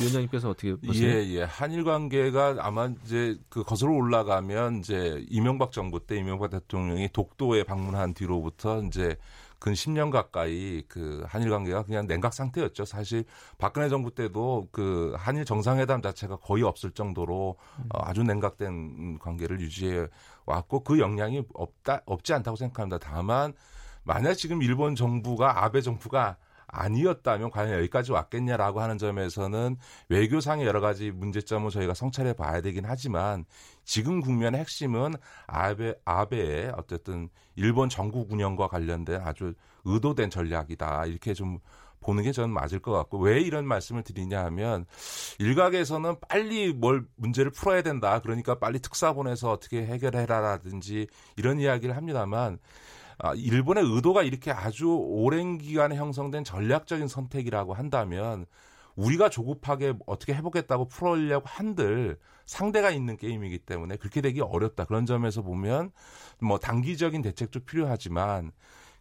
위원장님께서 어떻게 보세요? 예, 예. 한일 관계가 아마 이제 그 거슬러 올라가면 이제 이명박 정부 때 이명박 대통령이 독도에 방문한 뒤로부터 이제 근 10년 가까이 그 한일 관계가 그냥 냉각 상태였죠. 사실 박근혜 정부 때도 그 한일 정상회담 자체가 거의 없을 정도로 음. 어, 아주 냉각된 관계를 유지해 왔고 그 영향이 없다 없지 않다고 생각합니다. 다만 만약 지금 일본 정부가 아베 정부가 아니었다면 과연 여기까지 왔겠냐라고 하는 점에서는 외교상의 여러 가지 문제점을 저희가 성찰해 봐야 되긴 하지만 지금 국면의 핵심은 아베, 아베의 어쨌든 일본 전국 운영과 관련된 아주 의도된 전략이다. 이렇게 좀 보는 게 저는 맞을 것 같고 왜 이런 말씀을 드리냐 하면 일각에서는 빨리 뭘 문제를 풀어야 된다. 그러니까 빨리 특사 보내서 어떻게 해결해라라든지 이런 이야기를 합니다만 아, 일본의 의도가 이렇게 아주 오랜 기간에 형성된 전략적인 선택이라고 한다면 우리가 조급하게 어떻게 해보겠다고 풀어려고 한들 상대가 있는 게임이기 때문에 그렇게 되기 어렵다. 그런 점에서 보면 뭐 단기적인 대책도 필요하지만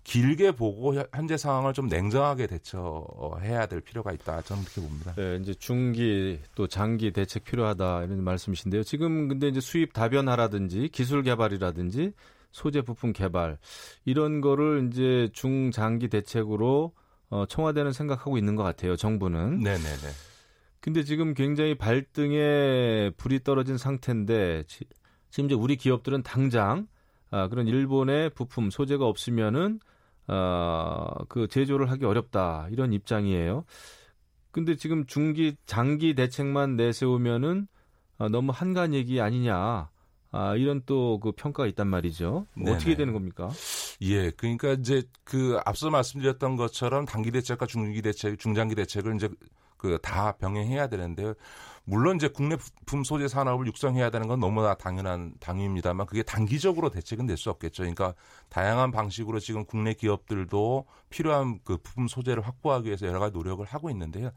길게 보고 현재 상황을 좀 냉정하게 대처해야 될 필요가 있다. 저는 그렇게 봅니다. 네, 이제 중기 또 장기 대책 필요하다 이런 말씀이신데요. 지금 근데 이제 수입 다변화라든지 기술 개발이라든지 소재 부품 개발 이런 거를 이제 중장기 대책으로 어, 청와대는 생각하고 있는 것 같아요. 정부는. 네네네. 근데 지금 굉장히 발등에 불이 떨어진 상태인데 지, 금 이제 우리 기업들은 당장 아, 그런 일본의 부품 소재가 없으면은 어, 그 제조를 하기 어렵다 이런 입장이에요. 근데 지금 중기 장기 대책만 내세우면은 어, 너무 한간 얘기 아니냐. 아, 이런 또 그 평가가 있단 말이죠. 뭐 어떻게 되는 겁니까? 예, 그러니까 이제 그 앞서 말씀드렸던 것처럼 단기 대책과 중기 대책, 중장기 대책을 이제 그 다 병행해야 되는데요. 물론 이제 국내 부품 소재 산업을 육성해야 되는 건 너무나 당연한 당위입니다만 그게 단기적으로 대책은 될 수 없겠죠. 그러니까 다양한 방식으로 지금 국내 기업들도 필요한 그 부품 소재를 확보하기 위해서 여러 가지 노력을 하고 있는데요.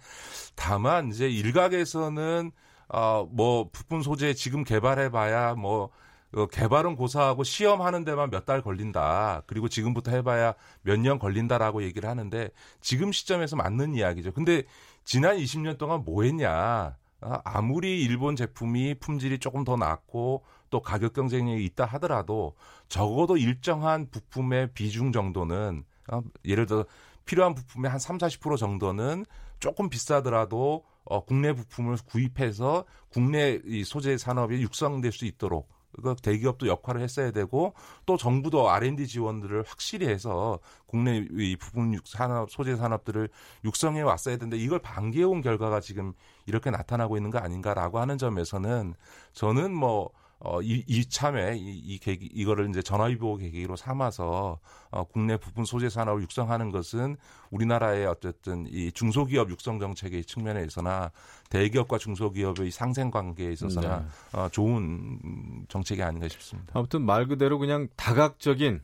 다만 이제 일각에서는 어, 뭐 부품 소재 지금 개발해봐야 뭐 어, 개발은 고사하고 시험하는 데만 몇 달 걸린다. 그리고 지금부터 해봐야 몇 년 걸린다라고 얘기를 하는데 지금 시점에서 맞는 이야기죠. 근데 지난 20년 동안 뭐 했냐. 어, 아무리 일본 제품이 품질이 조금 더 낮고 또 가격 경쟁력이 있다 하더라도 적어도 일정한 부품의 비중 정도는 어, 예를 들어 필요한 부품의 한 3, 40% 정도는 조금 비싸더라도 어, 국내 부품을 구입해서 국내 이 소재 산업이 육성될 수 있도록 그 대기업도 역할을 했어야 되고 또 정부도 R&D 지원들을 확실히 해서 국내 이 부품 산업 소재 산업들을 육성해 왔어야 되는데 이걸 방기해 온 결과가 지금 이렇게 나타나고 있는 거 아닌가라고 하는 점에서는 저는 뭐 어, 이, 이참에 이, 이 계기, 이거를 이제 전화위보 계기로 삼아서 어, 국내 부품 소재 산업을 육성하는 것은 우리나라의 어쨌든 이 중소기업 육성 정책의 측면에서나 대기업과 중소기업의 상생 관계에 있어서나 네. 어, 좋은 정책이 아닌가 싶습니다. 아무튼 말 그대로 그냥 다각적인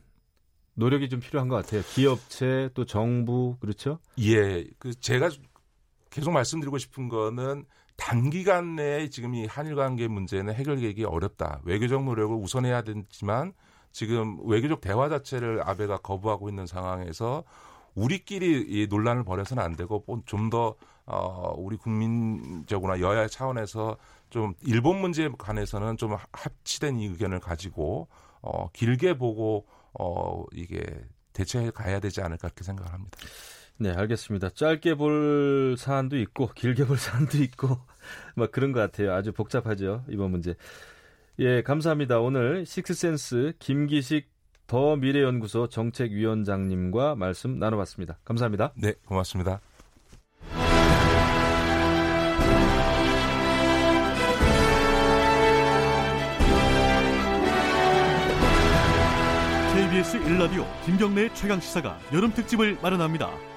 노력이 좀 필요한 것 같아요. 기업체 또 정부 그렇죠? 예, 그 제가 계속 말씀드리고 싶은 거는 단기간 내에 지금 이 한일 관계 문제는 해결되기 어렵다. 외교적 노력을 우선해야 되지만 지금 외교적 대화 자체를 아베가 거부하고 있는 상황에서 우리끼리 이 논란을 벌여서는 안 되고 좀 더 어, 우리 국민적으로나 여야 차원에서 좀 일본 문제에 관해서는 좀 합치된 이 의견을 가지고 어, 길게 보고 어, 이게 대처해 가야 되지 않을까 그렇게 생각을 합니다. 네, 알겠습니다. 짧게 볼 사안도 있고 길게 볼 사안도 있고 막 그런 것 같아요. 아주 복잡하죠 이번 문제. 예, 감사합니다. 오늘 식스센스 김기식 더 미래연구소 정책위원장님과 말씀 나눠봤습니다. 감사합니다. 네, 고맙습니다. KBS 1라디오 김경래 최강 시사가 여름 특집을 마련합니다.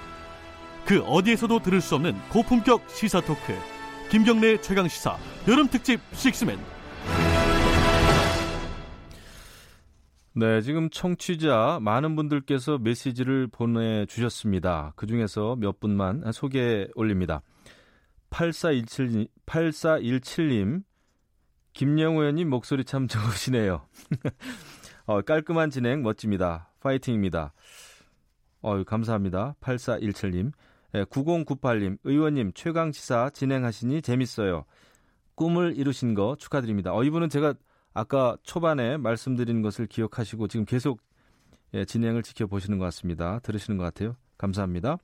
그 어디에서도 들을 수 없는 고품격 시사 토크 김경래 최강 시사 여름 특집 식스맨. 네, 지금 청취자 많은 분들께서 메시지를 보내주셨습니다. 그 중에서 몇 분만 소개 올립니다. 8417, 8417님, 김영호 의원님 목소리 참 좋으시네요. 어, 깔끔한 진행 멋집니다. 파이팅입니다. 어, 감사합니다. 8417님. 9098님, 의원님 최강시사 진행하시니 재밌어요. 꿈을 이루신 거 축하드립니다. 어, 이분은 제가 아까 초반에 말씀드린 것을 기억하시고 지금 계속 예, 진행을 지켜보시는 것 같습니다. 들으시는 것 같아요. 감사합니다.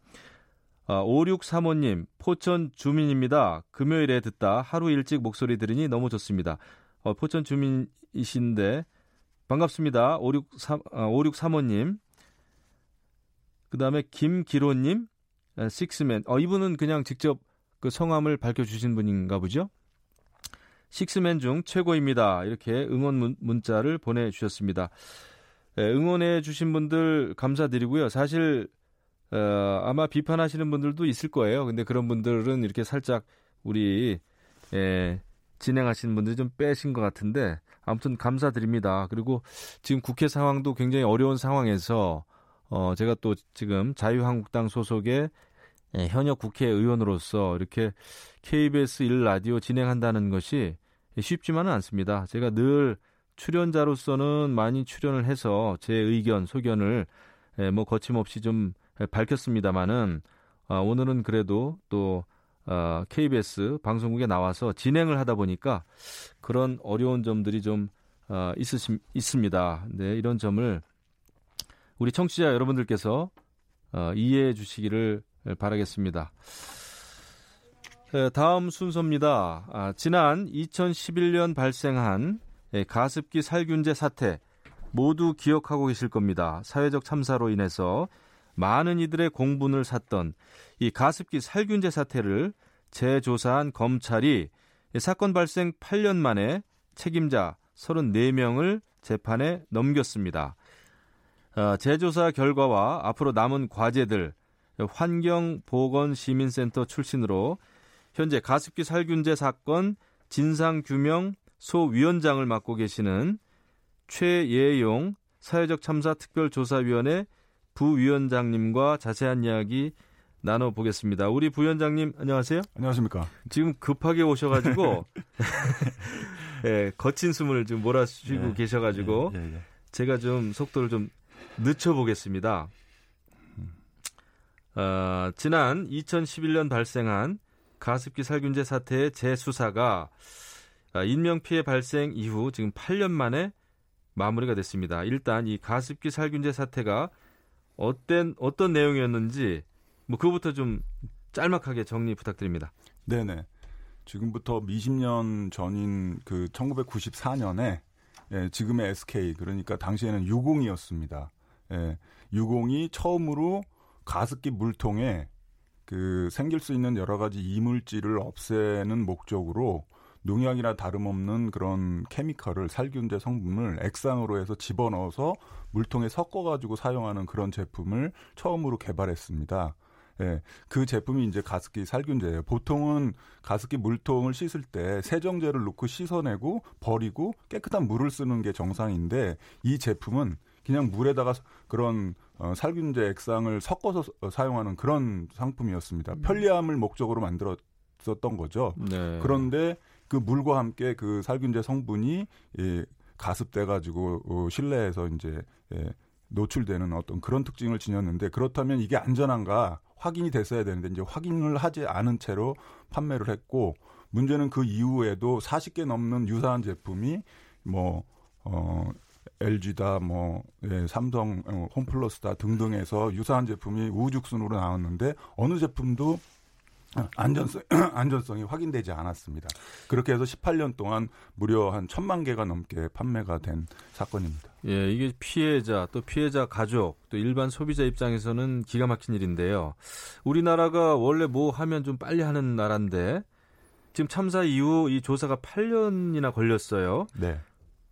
아, 5635님, 포천 주민입니다. 금요일에 듣다 하루 일찍 목소리 들으니 너무 좋습니다. 어, 포천 주민이신데 반갑습니다. 563, 아, 5635님. 그 다음에 김기로님, 식스맨. 어, 이분은 그냥 직접 그 성함을 밝혀주신 분인가 보죠? 식스맨 중 최고입니다. 이렇게 응원 문, 문자를 보내주셨습니다. 예, 응원해 주신 분들 감사드리고요. 사실 어, 아마 비판하시는 분들도 있을 거예요. 근데 그런 분들은 이렇게 살짝 우리 예, 진행하시는 분들이 좀 빼신 것 같은데 아무튼 감사드립니다. 그리고 지금 국회 상황도 굉장히 어려운 상황에서 어, 제가 또 지금 자유한국당 소속의 예, 현역 국회의원으로서 이렇게 KBS 1라디오 진행한다는 것이 쉽지만은 않습니다. 제가 늘 출연자로서는 많이 출연을 해서 제 의견, 소견을 예, 뭐 거침없이 좀 밝혔습니다만은 어, 오늘은 그래도 또 어, KBS 방송국에 나와서 진행을 하다 보니까 그런 어려운 점들이 좀 어, 있으시, 있습니다. 네, 이런 점을 우리 청취자 여러분들께서 어, 이해해 주시기를 바라겠습니다. 네, 다음 순서입니다. 아, 지난 2011년 발생한 예, 가습기 살균제 사태 모두 기억하고 계실 겁니다. 사회적 참사로 인해서 많은 이들의 공분을 샀던 이 가습기 살균제 사태를 재조사한 검찰이 사건 발생 8년 만에 책임자 34명을 재판에 넘겼습니다. 어, 재조사 결과와 앞으로 남은 과제들 환경보건시민센터 출신으로 현재 가습기 살균제 사건 진상규명 소위원장을 맡고 계시는 최예용 사회적 참사 특별조사위원회 부위원장님과 자세한 이야기 나눠보겠습니다. 우리 부위원장님 안녕하세요. 안녕하십니까. 지금 급하게 오셔가지고 예, 거친 숨을 좀 몰아쉬고 예, 계셔가지고 예, 예, 예. 제가 좀 속도를 좀 늦춰보겠습니다. 어, 지난 2011년 발생한 가습기 살균제 사태의 재수사가 아, 인명피해 발생 이후 지금 8년 만에 마무리가 됐습니다. 일단 이 가습기 살균제 사태가 어떤 어떤 내용이었는지 뭐 그거부터 좀 짤막하게 정리 부탁드립니다. 네네. 지금부터 20년 전인 그 1994년에 예, 지금의 SK 그러니까 당시에는 유공이었습니다. 예, 유공이 처음으로 가습기 물통에 그 생길 수 있는 여러 가지 이물질을 없애는 목적으로 농약이나 다름없는 그런 케미컬을 살균제 성분을 액상으로 해서 집어넣어서 물통에 섞어 가지고 사용하는 그런 제품을 처음으로 개발했습니다. 예, 그 제품이 이제 가습기 살균제예요. 보통은 가습기 물통을 씻을 때 세정제를 넣고 씻어내고 버리고 깨끗한 물을 쓰는 게 정상인데 이 제품은 그냥 물에다가 그런 어, 살균제 액상을 섞어서 어, 사용하는 그런 상품이었습니다. 편리함을 목적으로 만들었었던 거죠. 네. 그런데 그 물과 함께 그 살균제 성분이 예, 가습돼 가지고 어, 실내에서 이제 예, 노출되는 어떤 그런 특징을 지녔는데 그렇다면 이게 안전한가 확인이 됐어야 되는데 이제 확인을 하지 않은 채로 판매를 했고 문제는 그 이후에도 40개 넘는 유사한 제품이 뭐 어, LG다, 뭐 예, 삼성, 어, 홈플러스다 등등에서 유사한 제품이 우후죽순으로 나왔는데 어느 제품도 안전성 안전성이 확인되지 않았습니다. 그렇게 해서 18년 동안 무려 한 천만 개가 넘게 판매가 된 사건입니다. 예, 이게 피해자 또 피해자 가족 또 일반 소비자 입장에서는 기가 막힌 일인데요. 우리나라가 원래 뭐 하면 좀 빨리 하는 나라인데 지금 참사 이후 이 조사가 8년이나 걸렸어요. 네.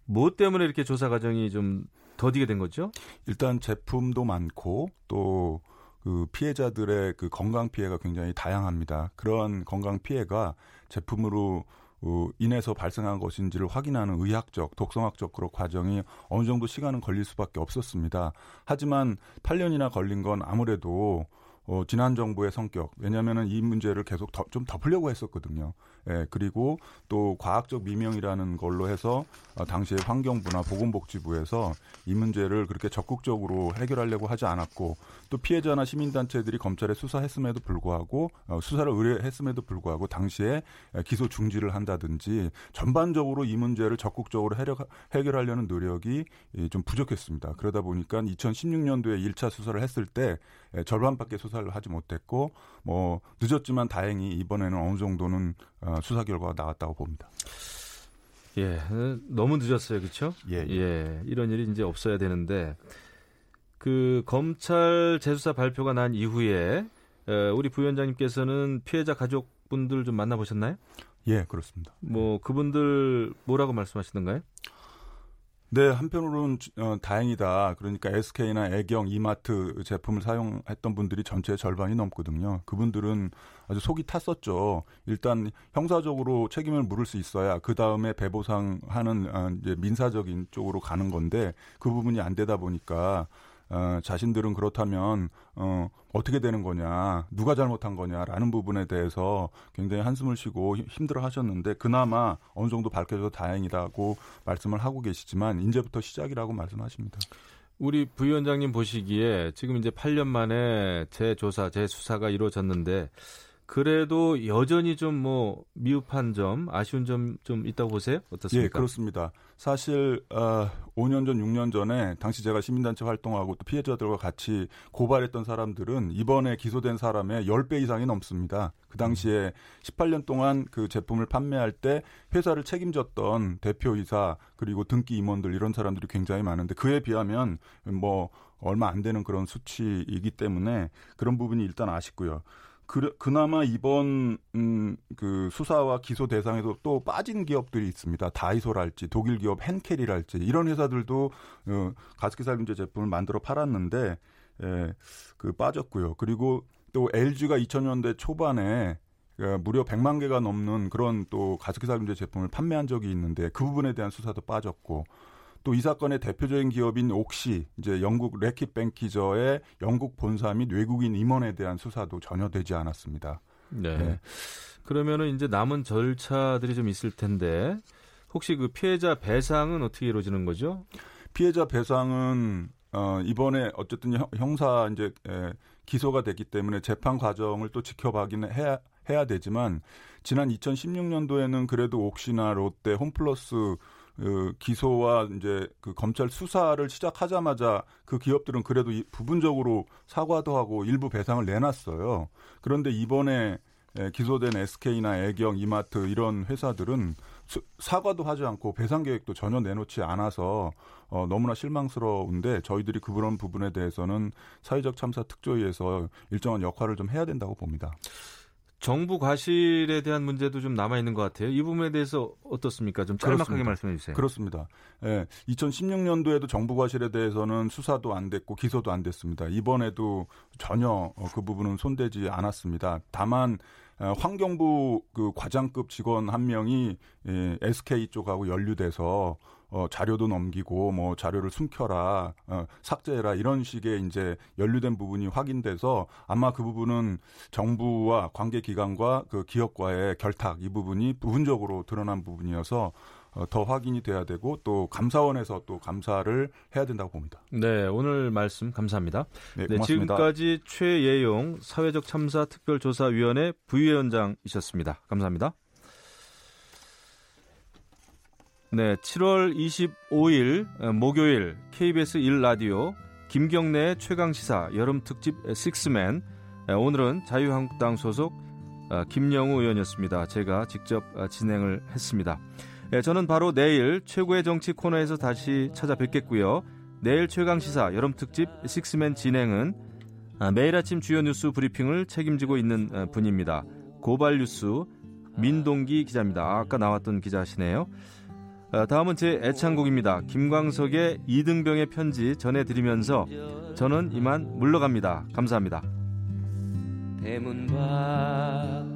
뭐 때문에 이렇게 조사 과정이 좀 더디게 된 거죠? 일단 제품도 많고 또 그 피해자들의 그 건강 피해가 굉장히 다양합니다. 그러한 건강 피해가 제품으로 어, 인해서 발생한 것인지를 확인하는 의학적, 독성학적 그런 과정이 어느 정도 시간은 걸릴 수밖에 없었습니다. 하지만 8년이나 걸린 건 아무래도 어, 지난 정부의 성격, 왜냐하면 이 문제를 계속 더, 좀 덮으려고 했었거든요. 예, 그리고 또 과학적 미명이라는 걸로 해서 어, 당시에 환경부나 보건복지부에서 이 문제를 그렇게 적극적으로 해결하려고 하지 않았고 또 피해자나 시민단체들이 검찰에 수사했음에도 불구하고 어, 수사를 의뢰했음에도 불구하고 당시에 기소 중지를 한다든지 전반적으로 이 문제를 적극적으로 해결, 해결하려는 노력이 좀 부족했습니다. 그러다 보니까 2016년도에 1차 수사를 했을 때 절반밖에 수사 를 하지 못했고 뭐 늦었지만 다행히 이번에는 어느 정도는 어, 수사 결과가 나왔다고 봅니다. 예, 너무 늦었어요, 그렇죠? 예, 예. 예, 이런 일이 이제 없어야 되는데 그 검찰 재수사 발표가 난 이후에 우리 부위원장님께서는 피해자 가족분들 좀 만나보셨나요? 예, 그렇습니다. 뭐 그분들 뭐라고 말씀하시던가요? 네, 한편으로는 어, 다행이다. 그러니까 SK나 애경, 이마트 제품을 사용했던 분들이 전체의 절반이 넘거든요. 그분들은 아주 속이 탔었죠. 일단 형사적으로 책임을 물을 수 있어야 그 다음에 배보상하는 어, 이제 민사적인 쪽으로 가는 건데 그 부분이 안 되다 보니까 어, 자신들은 그렇다면 어, 어떻게 되는 거냐, 누가 잘못한 거냐라는 부분에 대해서 굉장히 한숨을 쉬고 힘들어 하셨는데 그나마 어느 정도 밝혀져서 다행이라고 말씀을 하고 계시지만 이제부터 시작이라고 말씀하십니다. 우리 부위원장님 보시기에 지금 이제 8년 만에 재조사, 재수사가 이루어졌는데 그래도 여전히 좀 뭐 미흡한 점, 아쉬운 점 좀 있다고 보세요? 어떻습니까? 예, 그렇습니다. 사실 어, 5년 전, 6년 전에 당시 제가 시민단체 활동하고 또 피해자들과 같이 고발했던 사람들은 이번에 기소된 사람의 10배 이상이 넘습니다. 그 당시에 18년 동안 그 제품을 판매할 때 회사를 책임졌던 대표이사 그리고 등기 임원들 이런 사람들이 굉장히 많은데 그에 비하면 뭐 얼마 안 되는 그런 수치이기 때문에 그런 부분이 일단 아쉽고요. 그, 그나마 이번 음, 그 수사와 기소 대상에도 또 빠진 기업들이 있습니다. 다이소랄지 독일 기업 헨켈이랄지 이런 회사들도 어, 가습기 살균제 제품을 만들어 팔았는데 예, 그 빠졌고요. 그리고 또 LG가 2000년대 초반에 그 무려 100만 개가 넘는 그런 또 가습기 살균제 제품을 판매한 적이 있는데 그 부분에 대한 수사도 빠졌고 또 이 사건의 대표적인 기업인 옥시 이제 영국 레킷 뱅키저의 영국 본사 및 외국인 임원에 대한 수사도 전혀 되지 않았습니다. 네. 네. 그러면은 이제 남은 절차들이 좀 있을 텐데 혹시 그 피해자 배상은 어떻게 이루어지는 거죠? 피해자 배상은 어, 이번에 어쨌든 형- 형사 이제 에, 기소가 됐기 때문에 재판 과정을 또 지켜봐기는 해야 해야 되지만 지난 2016년도에는 그래도 옥시나 롯데, 홈플러스 그 기소와 이제 그 검찰 수사를 시작하자마자 그 기업들은 그래도 이- 부분적으로 사과도 하고 일부 배상을 내놨어요. 그런데 이번에 에, 기소된 SK나 애경, 이마트 이런 회사들은 수- 사과도 하지 않고 배상 계획도 전혀 내놓지 않아서 어, 너무나 실망스러운데 저희들이 그런 부분에 대해서는 사회적 참사 특조위에서 일정한 역할을 좀 해야 된다고 봅니다. 정부 과실에 대한 문제도 좀 남아 있는 것 같아요. 이 부분에 대해서 어떻습니까? 좀 짤막하게. 말씀해 주세요. 그렇습니다. 예, 2016년도에도 정부 과실에 대해서는 수사도 안 됐고 기소도 안 됐습니다. 이번에도 전혀 어, 그 부분은 손대지 않았습니다. 다만 어, 환경부 그 과장급 직원 한 명이 예, SK 쪽하고 연루돼서 어, 자료도 넘기고 뭐 자료를 숨겨라, 어, 삭제해라 이런 식의 이제 연루된 부분이 확인돼서 아마 그 부분은 정부와 관계 기관과 그 기업과의 결탁 이 부분이 부분적으로 드러난 부분이어서 어, 더 확인이 돼야 되고 또 감사원에서 또 감사를 해야 된다고 봅니다. 네, 오늘 말씀 감사합니다. 네, 네. 지금까지 최예용 사회적 참사 특별조사위원회 부위원장이셨습니다. 감사합니다. 네, 7월 25일 어, 목요일 KBS 1라디오 김경래 최강 시사 여름 특집 식스맨 에, 오늘은 자유한국당 소속 어, 김영우 의원이었습니다. 제가 직접 어, 진행을 했습니다. 예, 저는 바로 내일 최고의 정치 코너에서 다시 찾아뵙겠고요. 내일 최강 시사 여름 특집 식스맨 진행은 아, 매일 아침 주요 뉴스 브리핑을 책임지고 있는 어, 분입니다. 고발 뉴스 민동기 기자입니다. 아, 아까 나왔던 기자시네요. 어, 다음은 제 애창곡입니다. 김광석의 이등병의 편지 전해드리면서 저는 이만 물러갑니다. 감사합니다. 대문 밖